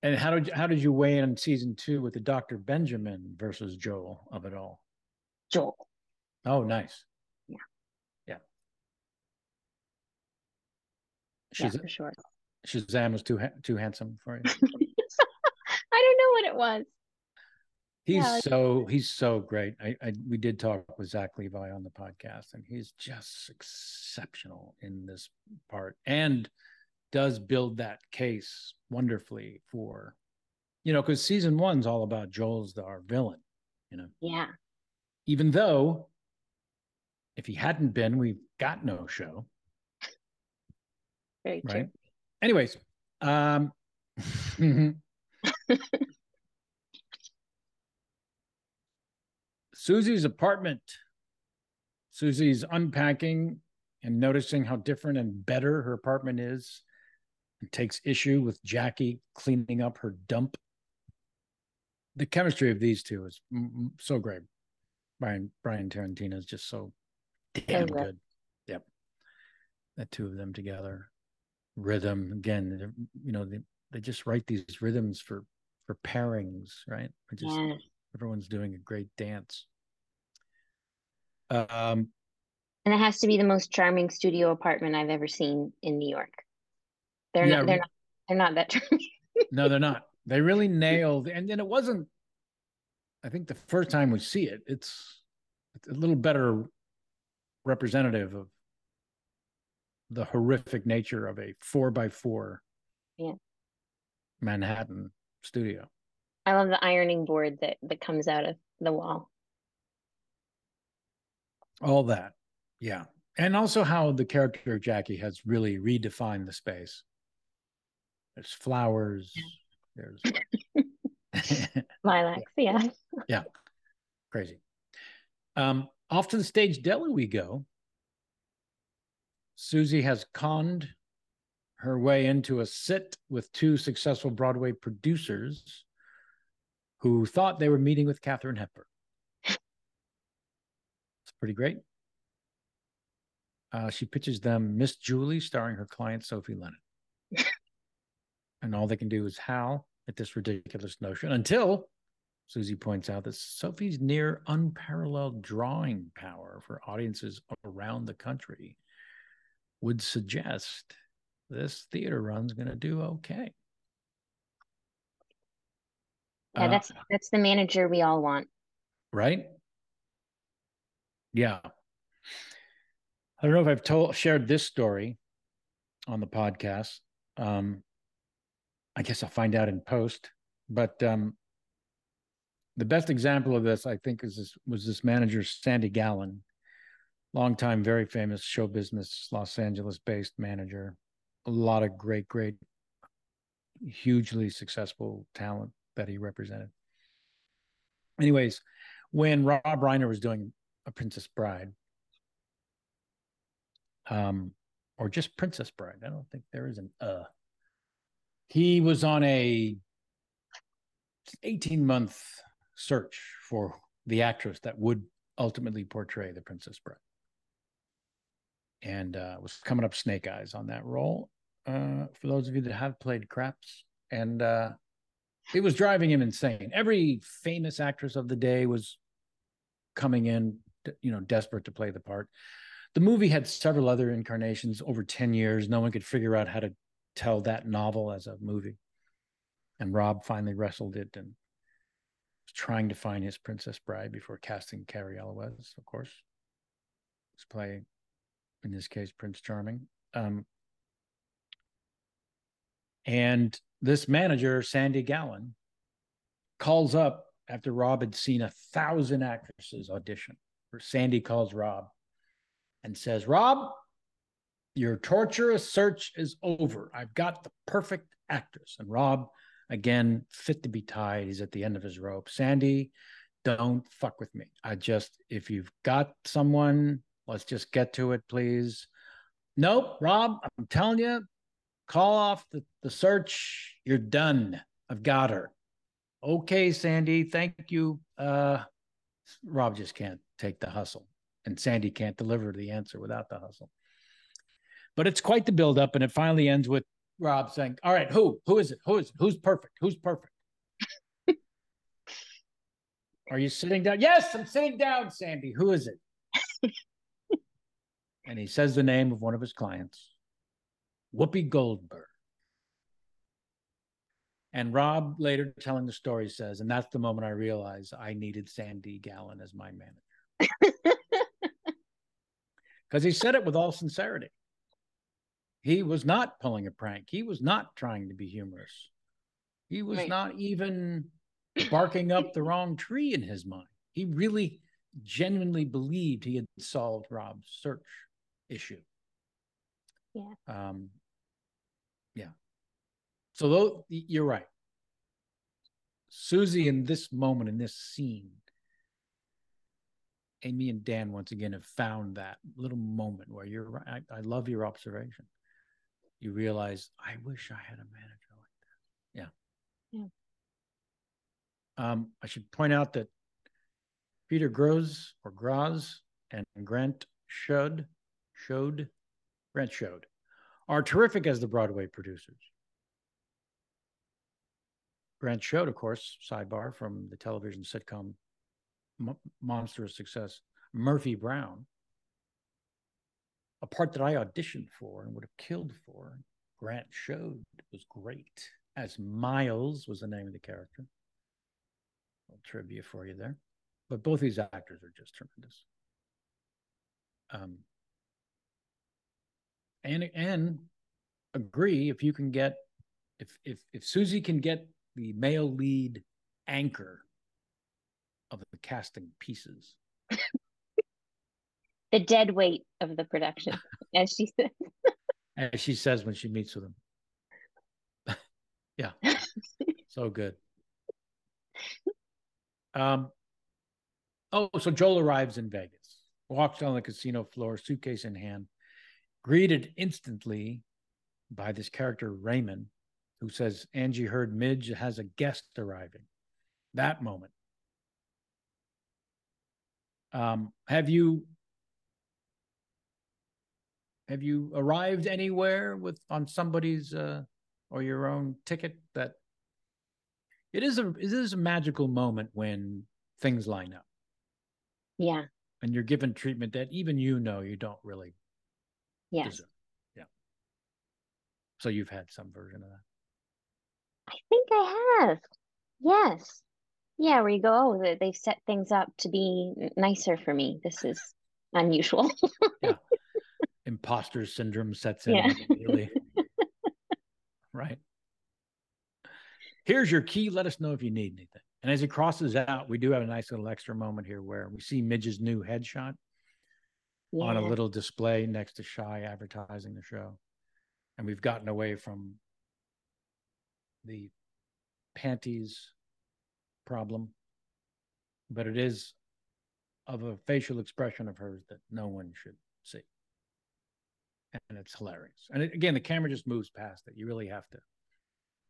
And how did you, how did you weigh in season two with the Dr. Benjamin versus Joel of it all? Joel. Oh, nice. Yeah. Yeah. She's yeah, for sure. Shazam was too ha- too handsome for you. I don't know what it was. He's yeah. so he's so great. I, I we did talk with Zach Levi on the podcast, and he's just exceptional in this part, and does build that case wonderfully for, you know, because season one's all about Joel's the, our villain, you know. Yeah. Even though, if he hadn't been, we've got no show. Very right. True. Anyways, um. Susie's apartment. Susie's unpacking and noticing how different and better her apartment is and takes issue with Jackie cleaning up her dump. The chemistry of these two is so great. Brian Brian Tarantino is just so damn oh, good. Yep. The two of them together. Rhythm again, you know, they, they just write these rhythms for for pairings, right? Just yeah. everyone's doing a great dance. Um, and it has to be the most charming studio apartment I've ever seen in New York. They're yeah, not. They're not. They're not that charming. no, they're not. They really nailed, and then it wasn't. I think the first time we see it, it's a little better representative of the horrific nature of a four by four yeah. Manhattan studio. I love the ironing board that that comes out of the wall. All that. Yeah. And also how the character of jackie has really redefined the space. There's flowers. There's lilacs yeah. Yeah. Crazy. Um off to the stage deli we go susie has conned her way into a sit with two successful broadway producers who thought they were meeting with katharine hepburn It's pretty great. Uh, she pitches them Miss Julie, starring her client Sophie Lennon. and all they can do is howl at this ridiculous notion until Susie points out that Sophie's near unparalleled drawing power for audiences around the country would suggest this theater run's going to do okay. Yeah, that's uh, that's the manager we all want. Right? Yeah. I don't know if I've told shared this story on the podcast. Um, I guess I'll find out in post. But um, the best example of this, I think, is this was this manager Sandy Gallin, longtime, very famous show business, Los Angeles-based manager. A lot of great, great, hugely successful talent that he represented. Anyways, when Rob Reiner was doing a Princess Bride, um, or just Princess Bride. I don't think there is an uh. He was on a 18 month search for the actress that would ultimately portray the Princess Bride. And uh, was coming up snake eyes on that role. Uh, for those of you that have played craps, and uh, it was driving him insane. Every famous actress of the day was coming in you know desperate to play the part the movie had several other incarnations over 10 years no one could figure out how to tell that novel as a movie and rob finally wrestled it and trying to find his princess bride before casting Cary Elwes, of course to play in this case prince charming um, and this manager sandy gallin calls up after rob had seen a thousand actresses audition Sandy calls Rob and says, Rob, your torturous search is over. I've got the perfect actress. And Rob, again, fit to be tied. He's at the end of his rope. Sandy, don't fuck with me. I just, if you've got someone, let's just get to it, please. Nope, Rob, I'm telling you, call off the, the search. You're done. I've got her. Okay, Sandy, thank you. Uh, Rob just can't take the hustle. And Sandy can't deliver the answer without the hustle. But it's quite the build up, and it finally ends with Rob saying, All right, who? Who is it? Who is it? Who's perfect? Who's perfect? Are you sitting down? Yes, I'm sitting down, Sandy. Who is it? and he says the name of one of his clients, Whoopi Goldberg. And Rob later telling the story says, and that's the moment I realized I needed Sandy Gallin as my manager. Because he said it with all sincerity. He was not pulling a prank. He was not trying to be humorous. He was right. not even barking up the wrong tree in his mind. He really genuinely believed he had solved Rob's search issue. Yeah. Um, yeah. So though you're right. Susie in this moment in this scene, Amy and Dan once again have found that little moment where you're right. I, I love your observation. You realize, I wish I had a manager like that. Yeah. Yeah. Um, I should point out that Peter Grosz or Groz and Grant Shaud, Shaud, Grant Shaud, are terrific as the Broadway producers. Grant Shaud, of course, sidebar from the television sitcom M- monstrous success, Murphy Brown, a part that I auditioned for and would have killed for. Grant Shaud was great. As Miles was the name of the character. Trivia for you there. But both these actors are just tremendous. Um, and and agree if you can get if if if Susie can get the male lead anchor of the casting pieces. the dead weight of the production, as she says. as she says when she meets with him. yeah. so good. Um oh, so Joel arrives in Vegas, walks on the casino floor, suitcase in hand, greeted instantly by this character Raymond, who says Angie heard Midge has a guest arriving. That moment um, have you have you arrived anywhere with on somebody's uh, or your own ticket that it is a it is a magical moment when things line up. Yeah. And you're given treatment that even you know you don't really yes. deserve. Yeah. So you've had some version of that. I think I have. Yes. Yeah, where you go, oh, they've set things up to be nicer for me. This is unusual. yeah. Imposter syndrome sets in yeah. immediately. right. Here's your key. Let us know if you need anything. And as he crosses out, we do have a nice little extra moment here where we see Midge's new headshot yeah. on a little display next to Shy advertising the show. And we've gotten away from the panties problem, but it is of a facial expression of hers that no one should. And it's hilarious. And it, again, the camera just moves past it. You really have to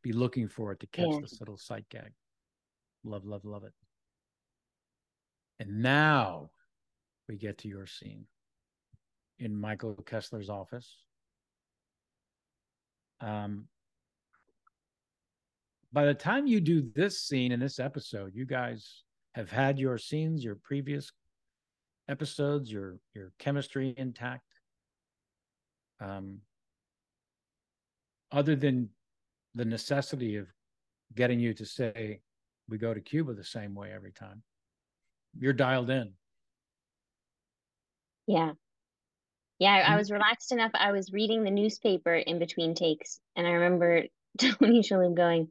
be looking for it to catch yeah. this little sight gag. Love, love, love it. And now we get to your scene in Michael Kessler's office. Um, by the time you do this scene in this episode, you guys have had your scenes, your previous episodes, your your chemistry intact. Um, other than the necessity of getting you to say we go to Cuba the same way every time, you're dialed in. Yeah. Yeah, I, I was relaxed enough. I was reading the newspaper in between takes, and I remember Tony Shalhoub going,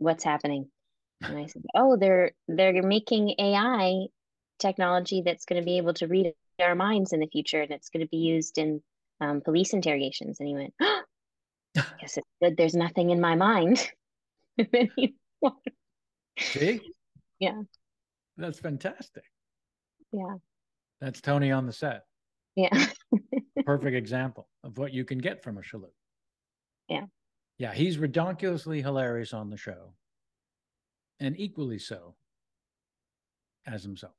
what's happening and i said oh they're they're making ai technology that's going to be able to read our minds in the future and it's going to be used in um, police interrogations and he went oh, yes it's good. There's nothing in my mind. See? Yeah. That's fantastic. Yeah. That's tony on the set. Yeah. Perfect example of what you can get from a Shalhoub yeah. Yeah, he's redonkulously hilarious on the show, and equally so as himself.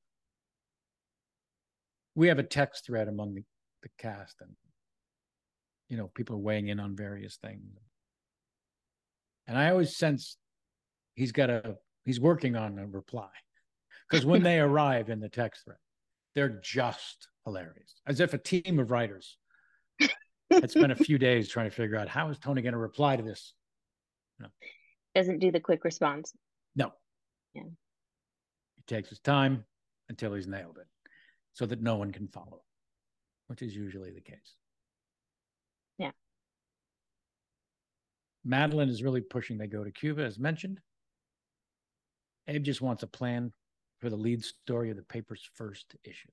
We have a text thread among the, the cast, and you know, people are weighing in on various things. And I always sense he's got a he's working on a reply. Because when they arrive in the text thread, they're just hilarious. As if a team of writers had spent a few days trying to figure out how is Tony going to reply to this. No. Doesn't do the quick response. No. Yeah. He takes his time until he's nailed it so that no one can follow, which is usually the case. Yeah. Madeline is really pushing they go to Cuba, as mentioned. Abe just wants a plan for the lead story of the paper's first issue.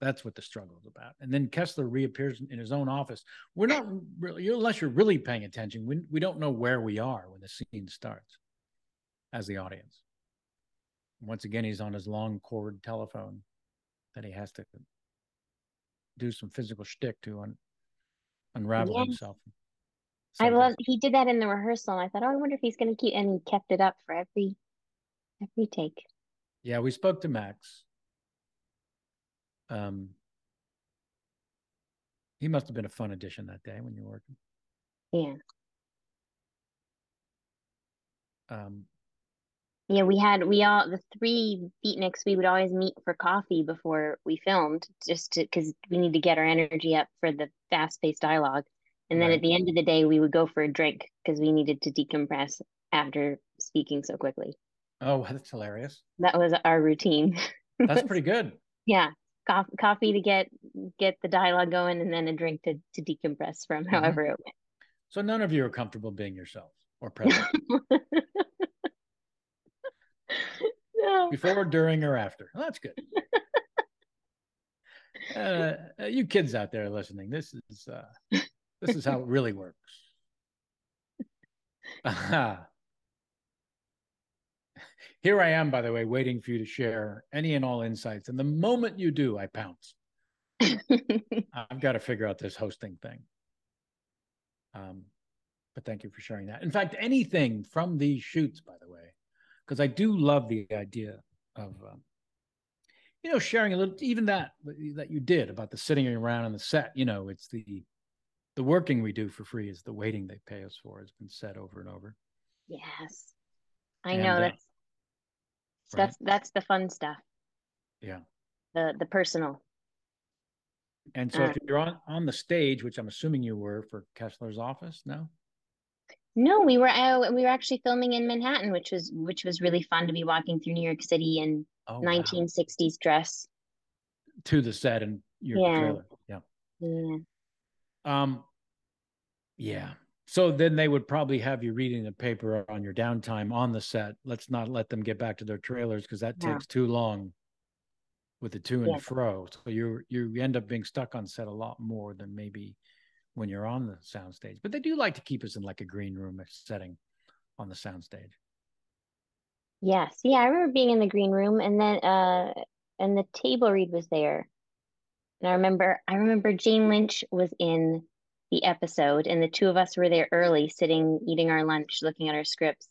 That's what the struggle is about. And then Kessler reappears in his own office. We're not really, unless you're really paying attention, we, we don't know where we are when the scene starts as the audience. Once again, he's on his long cord telephone that he has to do some physical shtick to un, unravel yeah. himself. I love he did that in the rehearsal. I thought, oh, I wonder if he's going to keep, and he kept it up for every every take. Yeah, we spoke to Max. Um, he must have been a fun addition that day when you were working. Yeah. Um, yeah, we had we all the three beatniks. We would always meet for coffee before we filmed, just because we need to get our energy up for the fast paced dialogue. And then right. at the end of the day, we would go for a drink because we needed to decompress after speaking so quickly. Oh, that's hilarious. That was our routine. That's pretty good. yeah. Co- coffee to get get the dialogue going and then a drink to, to decompress from mm-hmm. however it went. So none of you are comfortable being yourselves or present. no. Before, during, or after. Well, that's good. uh, you kids out there listening, this is uh, this is how it really works. Here I am, by the way, waiting for you to share any and all insights. And the moment you do, I pounce. I've got to figure out this hosting thing. Um, but thank you for sharing that. In fact, anything from these shoots, by the way, because I do love the idea of, um, you know, sharing a little, even that that you did about the sitting around on the set. You know, it's the the working we do for free is the waiting they pay us for. Has been said over and over. Yes, I and, know uh, that's right? that's that's the fun stuff. Yeah. The the personal. And so, uh, if you're on on the stage, which I'm assuming you were for Kessler's office, no. No, we were out we were actually filming in Manhattan, which was which was really fun to be walking through New York City in oh, 1960s wow. dress. To the set and your yeah. trailer, yeah. Yeah. Um. Yeah. So then they would probably have you reading the paper on your downtime on the set. Let's not let them get back to their trailers because that yeah. takes too long with the to and yeah. fro. So you you end up being stuck on set a lot more than maybe when you're on the soundstage. But they do like to keep us in like a green room setting on the soundstage. Yes. Yeah, I remember being in the green room and then uh and the table read was there. And I remember I remember Jane Lynch was in the episode and the two of us were there early sitting eating our lunch looking at our scripts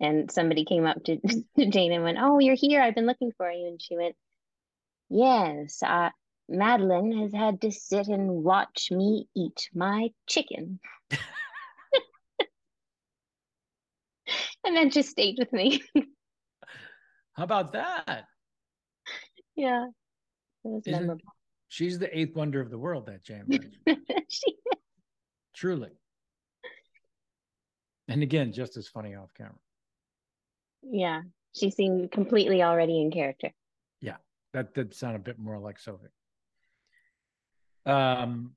and somebody came up to, to Jane and went, "Oh, you're here. I've been looking for you." And she went, "Yes, uh, Madeleine has had to sit and watch me eat my chicken. and then just stayed with me. How about that? Yeah. She's the eighth wonder of the world, that Jane she Truly. And again, just as funny off camera. Yeah. She seemed completely already in character. Yeah. That did sound a bit more like Sophie. Um,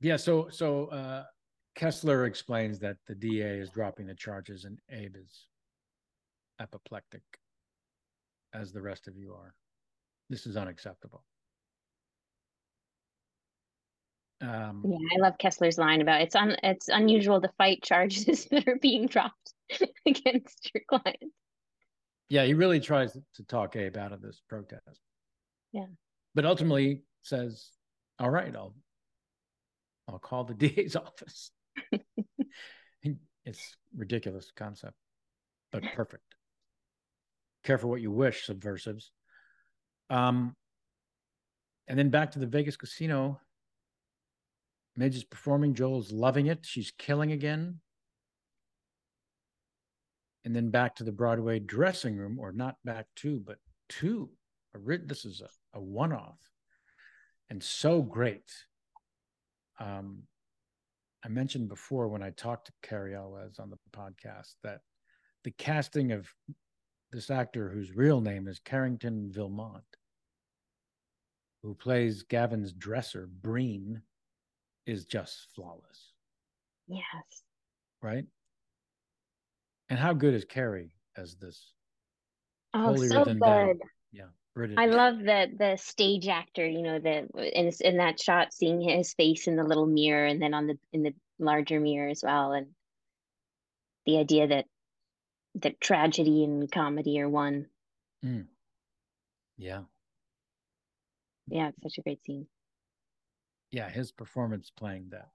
yeah, so so uh, Kessler explains that the DA is dropping the charges and Abe is apoplectic, as the rest of you are. This is unacceptable. Um, yeah, I love Kessler's line about it's un it's unusual to fight charges that are being dropped against your client. Yeah, he really tries to talk Abe out of this protest. Yeah but ultimately says, "All right, I'll I'll call the DA's office." it's ridiculous concept, but perfect. Careful what you wish, subversives. Um, and then back to the Vegas casino. Midge is performing. Joel's loving it. She's killing again. And then back to the Broadway dressing room, or not back to, but to. A. This is a, a one off and so great. Um, I mentioned before when I talked to Cary Elwes on the podcast that the casting of this actor whose real name is Carrington Valmont, who plays Gavin's dresser, Breen, is just flawless. Yes. Right? And how good is Cary as this? Oh, so good. Down? Yeah. British. I love the the stage actor, you know, the in in that shot, seeing his face in the little mirror, and then on the in the larger mirror as well, and the idea that that tragedy and comedy are one. Mm. Yeah. Yeah, it's such a great scene. Yeah, his performance playing that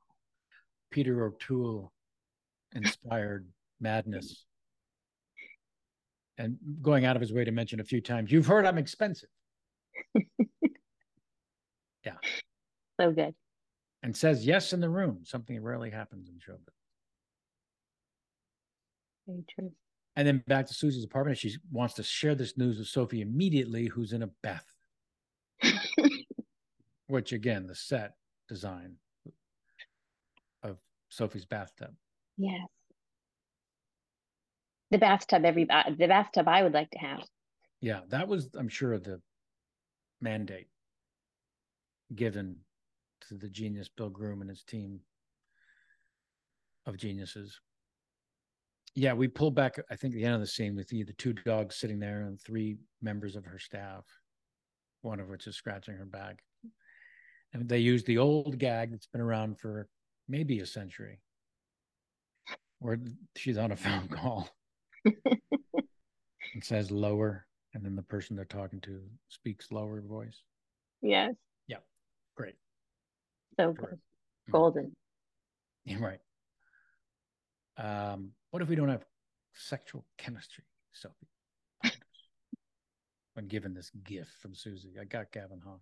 Peter O'Toole inspired madness and going out of his way to mention a few times, you've heard I'm expensive. yeah. So good. And says yes in the room, something rarely happens in showbiz. Very true. And then back to Susie's apartment. She wants to share this news with Sophie immediately, who's in a bath. Which again, the set design of Sophie's bathtub. Yes the bathtub every the bathtub I would like to have. Yeah, that was I'm sure the mandate given to the genius Bill Groom and his team of geniuses. Yeah, we pulled back. I think the end of the scene with the, the two dogs sitting there and three members of her staff, one of which is scratching her back. And they use the old gag that's been around for maybe a century, where she's on a phone call and says lower, and then the person they're talking to speaks lower voice. Yes. Yeah. Great. So good. Mm-hmm. Golden. Yeah, right. Um, what if we don't have sexual chemistry, Sophie? when given this gift from Susie, I got Gavin Hahn.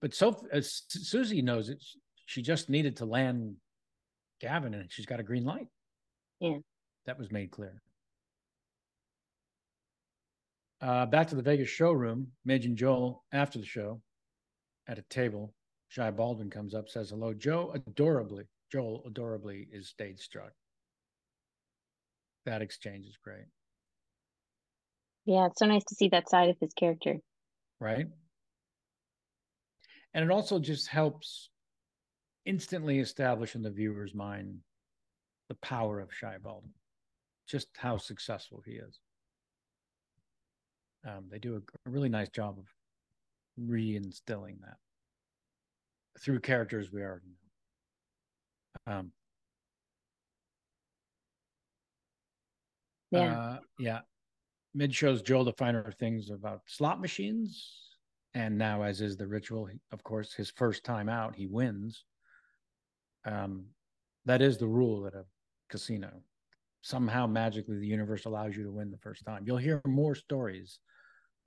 But so uh, Susie knows it. She just needed to land Gavin, and she's got a green light. Yeah. That was made clear. Uh, back to the Vegas showroom, Midge and Joel after the show at a table. Shy Baldwin comes up, says hello. Joe adorably, Joel adorably is stage struck. That exchange is great. Yeah, it's so nice to see that side of his character. Right. And it also just helps instantly establish in the viewer's mind the power of Shy Baldwin just how successful he is. Um, they do a, a, really nice job of reinstilling that through characters we already know. Um, yeah, uh, yeah. Midge shows Joel the finer things about slot machines, and now, as is the ritual, of course, his first time out, he wins. Um, that is the rule at a casino somehow magically the universe allows you to win the first time. You'll hear more stories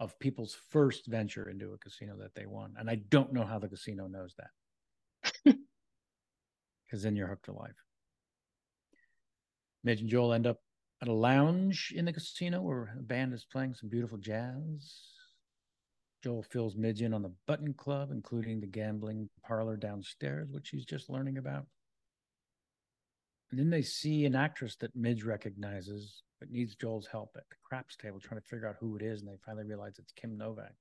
of people's first venture into a casino that they won. And I don't know how the casino knows that. Because then you're hooked for life. Midge and Joel end up at a lounge in the casino where a band is playing some beautiful jazz. Joel fills Midge in on the button club, including the gambling parlor downstairs, which he's just learning about. And then they see an actress that Midge recognizes but needs Joel's help at the craps table trying to figure out who it is. And they finally realize it's Kim Novak.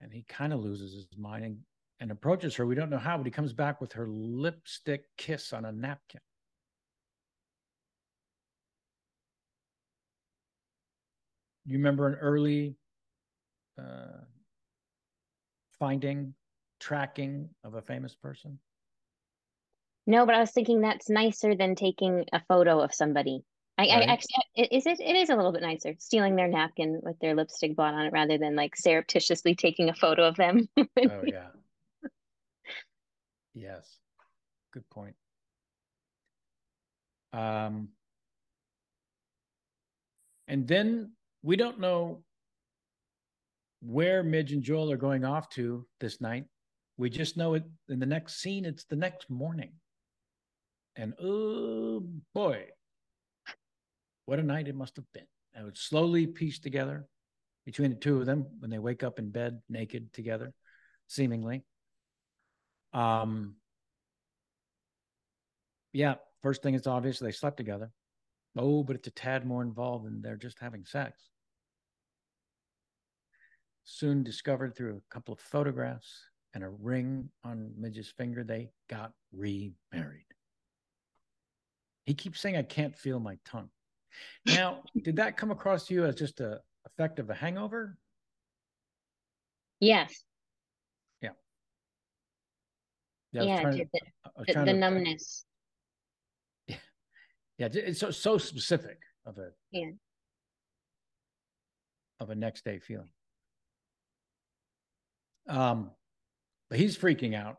And he kind of loses his mind and, and approaches her. We don't know how, but he comes back with her lipstick kiss on a napkin. You remember an early uh, finding, tracking of a famous person? No, but I was thinking that's nicer than taking a photo of somebody. I, right. I actually is it it is a little bit nicer stealing their napkin with their lipstick blot on it rather than like surreptitiously taking a photo of them. oh yeah. yes. Good point. Um and then we don't know where Midge and Joel are going off to this night. We just know it in the next scene, it's the next morning. And oh boy, what a night it must have been. I would slowly piece together between the two of them when they wake up in bed naked together, seemingly. Um, yeah, first thing it's obvious they slept together. Oh, but it's a tad more involved than they're just having sex. Soon discovered through a couple of photographs and a ring on Midge's finger, they got remarried. He keeps saying, I can't feel my tongue. Now, did that come across to you as just a effect of a hangover? Yes. Yeah. Yeah, yeah to, the, the, numbness. Yeah. Yeah, it's so so specific of a yeah. of a next day feeling. Um, but he's freaking out,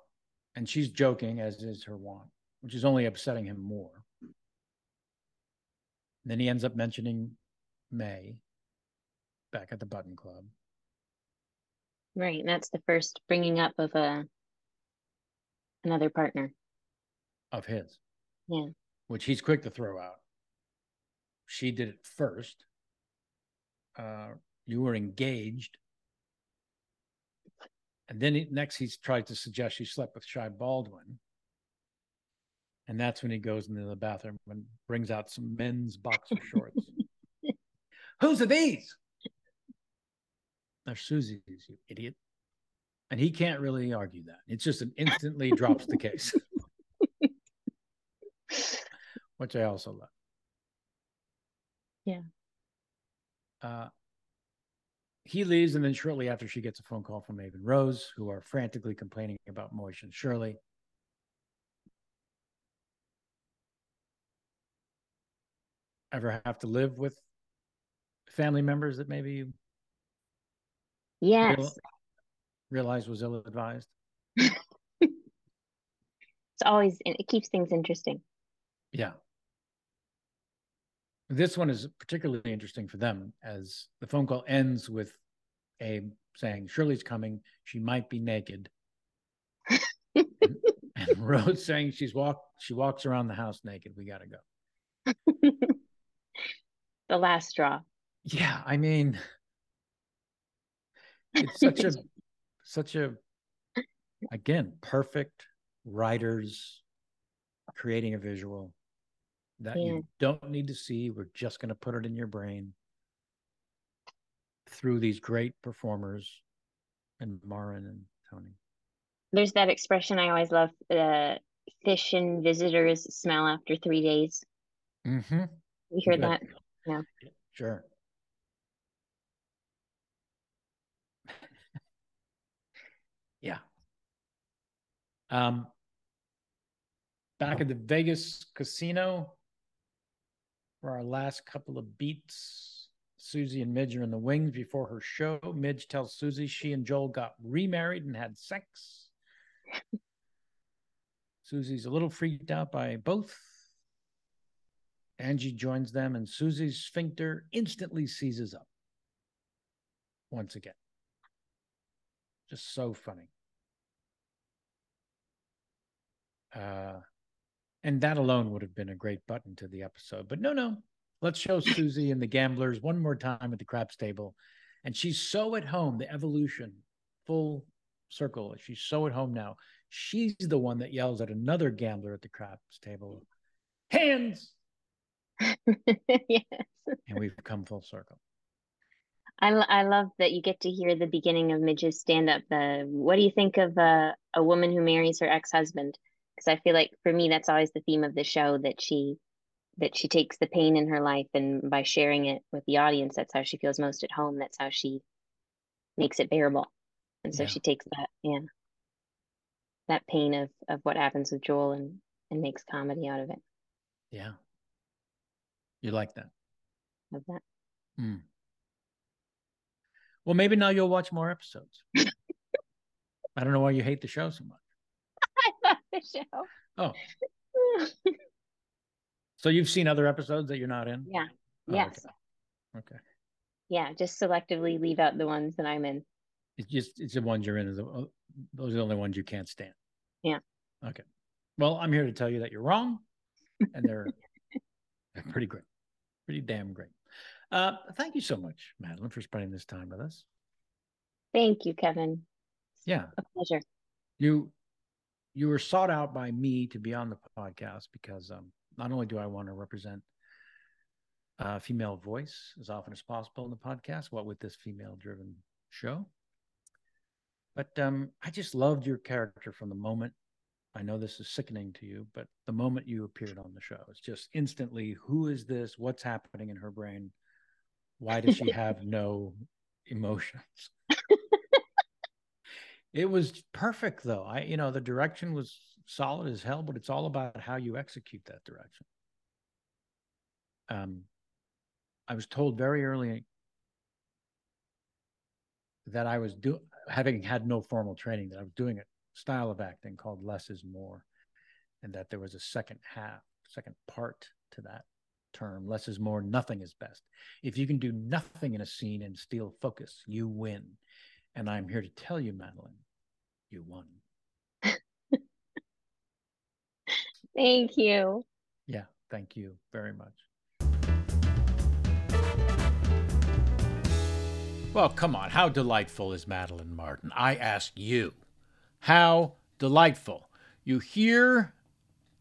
and she's joking, as is her wont, which is only upsetting him more. And then he ends up mentioning Mei back at the Button Club. Right. And that's the first bringing up of a another partner of his. Yeah. Which he's quick to throw out. She did it first. Uh, you were engaged. And then he, next he's tried to suggest she slept with Shy Baldwin. And that's when he goes into the bathroom and brings out some men's boxer shorts. Whose are these? They're Susie's, you idiot. And he can't really argue that. It's just an instantly drops the case, which I also love. Yeah. Uh, he leaves, and then shortly after, she gets a phone call from Abe and Rose, who are frantically complaining about Moish and Shirley. ever have to live with family members that maybe you yes real, realize was ill advised? it's always it keeps things interesting. Yeah. This one is particularly interesting for them as the phone call ends with Abe saying, Shirley's coming. She might be naked. and, and Rose saying she's walk she walks around the house naked. We gotta go. the last straw. Yeah, I mean, it's such a such a again perfect writers creating a visual that yeah. you don't need to see. We're just going to put it in your brain through these great performers and Marin and Tony. There's that expression I always love: uh, "Fish and visitors smell after three days." Mm-hmm. You heard that? Yeah. Sure. yeah. Um, back at the Vegas casino for our last couple of beats. Susie and Midge are in the wings before her show. Midge tells Susie she and Joel got remarried and had sex. Susie's a little freaked out by both Angie joins them, and Susie's sphincter instantly seizes up. Once again. Just so funny. Uh, and that alone would have been a great button to the episode. But no, no. Let's show Susie and the gamblers one more time at the craps table. And she's so at home, the evolution, full circle. She's so at home now. She's the one that yells at another gambler at the craps table Hands! yes. And we've come full circle. I, I love that you get to hear the beginning of Midge's stand up. The what do you think of a, a woman who marries her ex husband? Because I feel like for me that's always the theme of the show that she that she takes the pain in her life and by sharing it with the audience, that's how she feels most at home. That's how she makes it bearable. And so yeah. she takes that yeah that pain of of what happens with Joel and and makes comedy out of it. Yeah. You like that? Love that. Mm. Well, maybe now you'll watch more episodes. I don't know why you hate the show so much. I love the show. Oh. so you've seen other episodes that you're not in? Yeah. Oh, yes. Okay. okay. Yeah, just selectively leave out the ones that I'm in. It's just it's the ones you're in. those are the only ones you can't stand. Yeah. Okay. Well, I'm here to tell you that you're wrong, and they're, they're pretty great, pretty damn great. Uh, thank you so much, Madeleine, for spending this time with us. Thank you, Kevin. Yeah, A pleasure. you you were sought out by me to be on the podcast because um, not only do I want to represent a female voice as often as possible in the podcast, what with this female-driven show, but um, I just loved your character from the moment. I know this is sickening to you, but the moment you appeared on the show, it's just instantly, who is this? What's happening in her brain? Why does she have no emotions? It was perfect though. I, you know, the direction was solid as hell, but it's all about how you execute that direction. Um, I was told very early that I was doing, having had no formal training, that I was doing a style of acting called less is more, and that there was a second half, second part to that term. Less is more, nothing is best. If you can do nothing in a scene and steal focus, you win. And I'm here to tell you, Madeleine, you won. Thank you. Yeah, thank you very much. Well, come on. How delightful is Madeleine Martin? I ask you. How delightful. You hear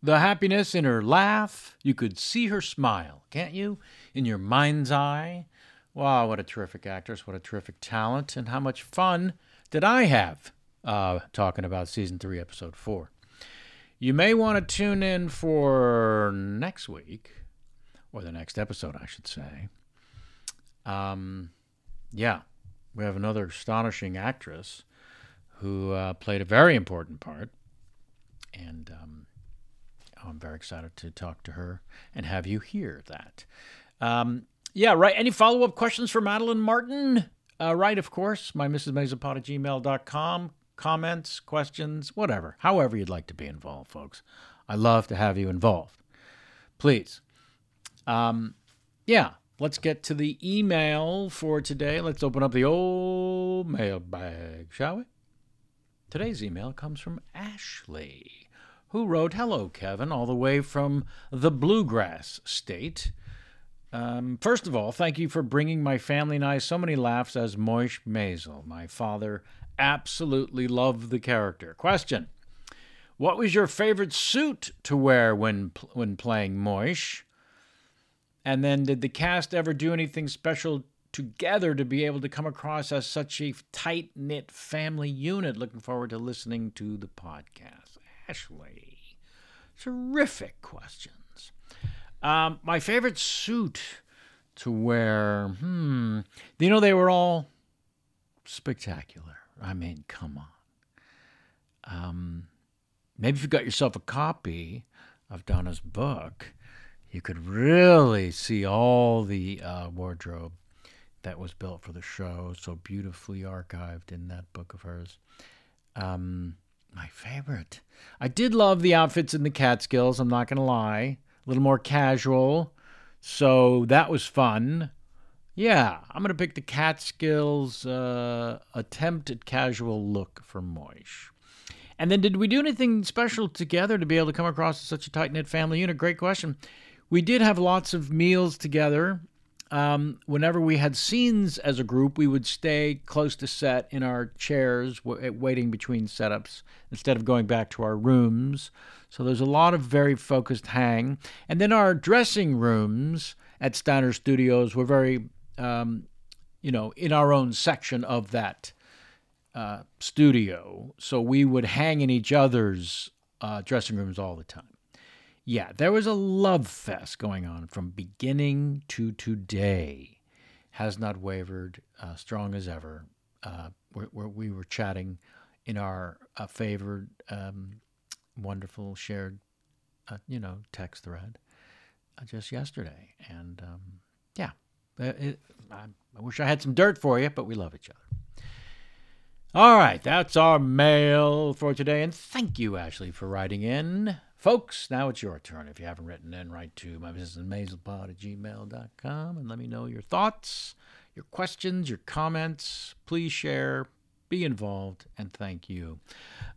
the happiness in her laugh. You could see her smile, can't you? In your mind's eye. Wow, what a terrific actress. What a terrific talent. And how much fun did I have uh, talking about season three, episode four? You may want to tune in for next week, or the next episode, I should say. Um, yeah, we have another astonishing actress who uh, played a very important part, and um, I'm very excited to talk to her and have you hear that. Um, yeah, right. Any follow up questions for Madeleine Martin? Uh, right, of course. My Mrs. At gmail.com. Comments, questions, whatever. However, you'd like to be involved, folks. I love to have you involved. Please. Um, yeah, let's get to the email for today. Let's open up the old mailbag, shall we? Today's email comes from Ashley, who wrote Hello, Kevin, all the way from the Bluegrass State. Um, first of all, thank you for bringing my family and I so many laughs as Moish Maisel. My father absolutely loved the character. Question What was your favorite suit to wear when, when playing Moish? And then, did the cast ever do anything special together to be able to come across as such a tight knit family unit? Looking forward to listening to the podcast. Ashley, terrific questions. Um, my favorite suit to wear, hmm, you know, they were all spectacular. I mean, come on. Um, maybe if you got yourself a copy of Donna's book, you could really see all the uh, wardrobe that was built for the show, so beautifully archived in that book of hers. Um, my favorite. I did love the outfits in the Catskills, I'm not going to lie. A little more casual, so that was fun. Yeah, I'm going to pick the Catskills uh, attempt at casual look for Moish. And then, did we do anything special together to be able to come across as such a tight knit family unit? Great question. We did have lots of meals together. Um, whenever we had scenes as a group, we would stay close to set in our chairs, w- waiting between setups instead of going back to our rooms. So there's a lot of very focused hang. And then our dressing rooms at Steiner Studios were very, um, you know, in our own section of that uh, studio. So we would hang in each other's uh, dressing rooms all the time. Yeah, there was a love fest going on from beginning to today. Has not wavered, uh, strong as ever. Uh, where, where, we were chatting in our uh, favored, um, wonderful shared, uh, you know, text thread just yesterday. And um, yeah, it, I, I wish I had some dirt for you, but we love each other. All right, that's our mail for today. And thank you, Ashley, for writing in. Folks, now it's your turn. If you haven't written in, write to my. Maiselpod at gmail.com and let me know your thoughts, your questions, your comments. Please share. be involved, and thank you.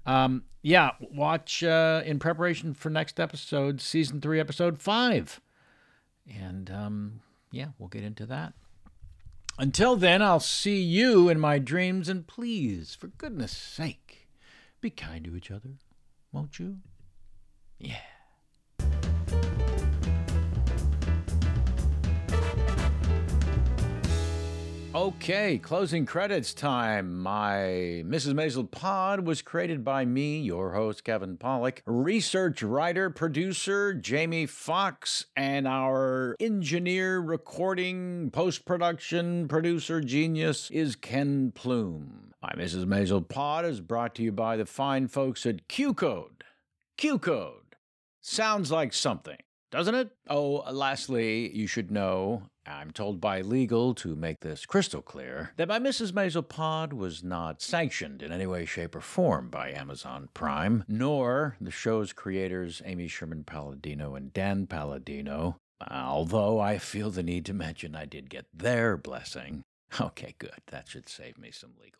Um, yeah, watch uh, in preparation for next episode, season three, episode five. And um, yeah, we'll get into that. Until then, I'll see you in my dreams, and please, for goodness sake, be kind to each other, won't you? Yeah. Okay, closing credits time. My Mrs. Maisel pod was created by me, your host, Kevin Pollak, research writer, producer, Jamie Fox, and our engineer, recording, post production, producer genius is Ken Plume. My Mrs. Maisel pod is brought to you by the fine folks at Q Code. Q Code. Sounds like something, doesn't it? Oh, lastly, you should know I'm told by legal to make this crystal clear that my Mrs. Maisel pod was not sanctioned in any way, shape, or form by Amazon Prime, nor the show's creators Amy Sherman Palladino and Dan Palladino, although I feel the need to mention I did get their blessing. Okay, good. That should save me some legal.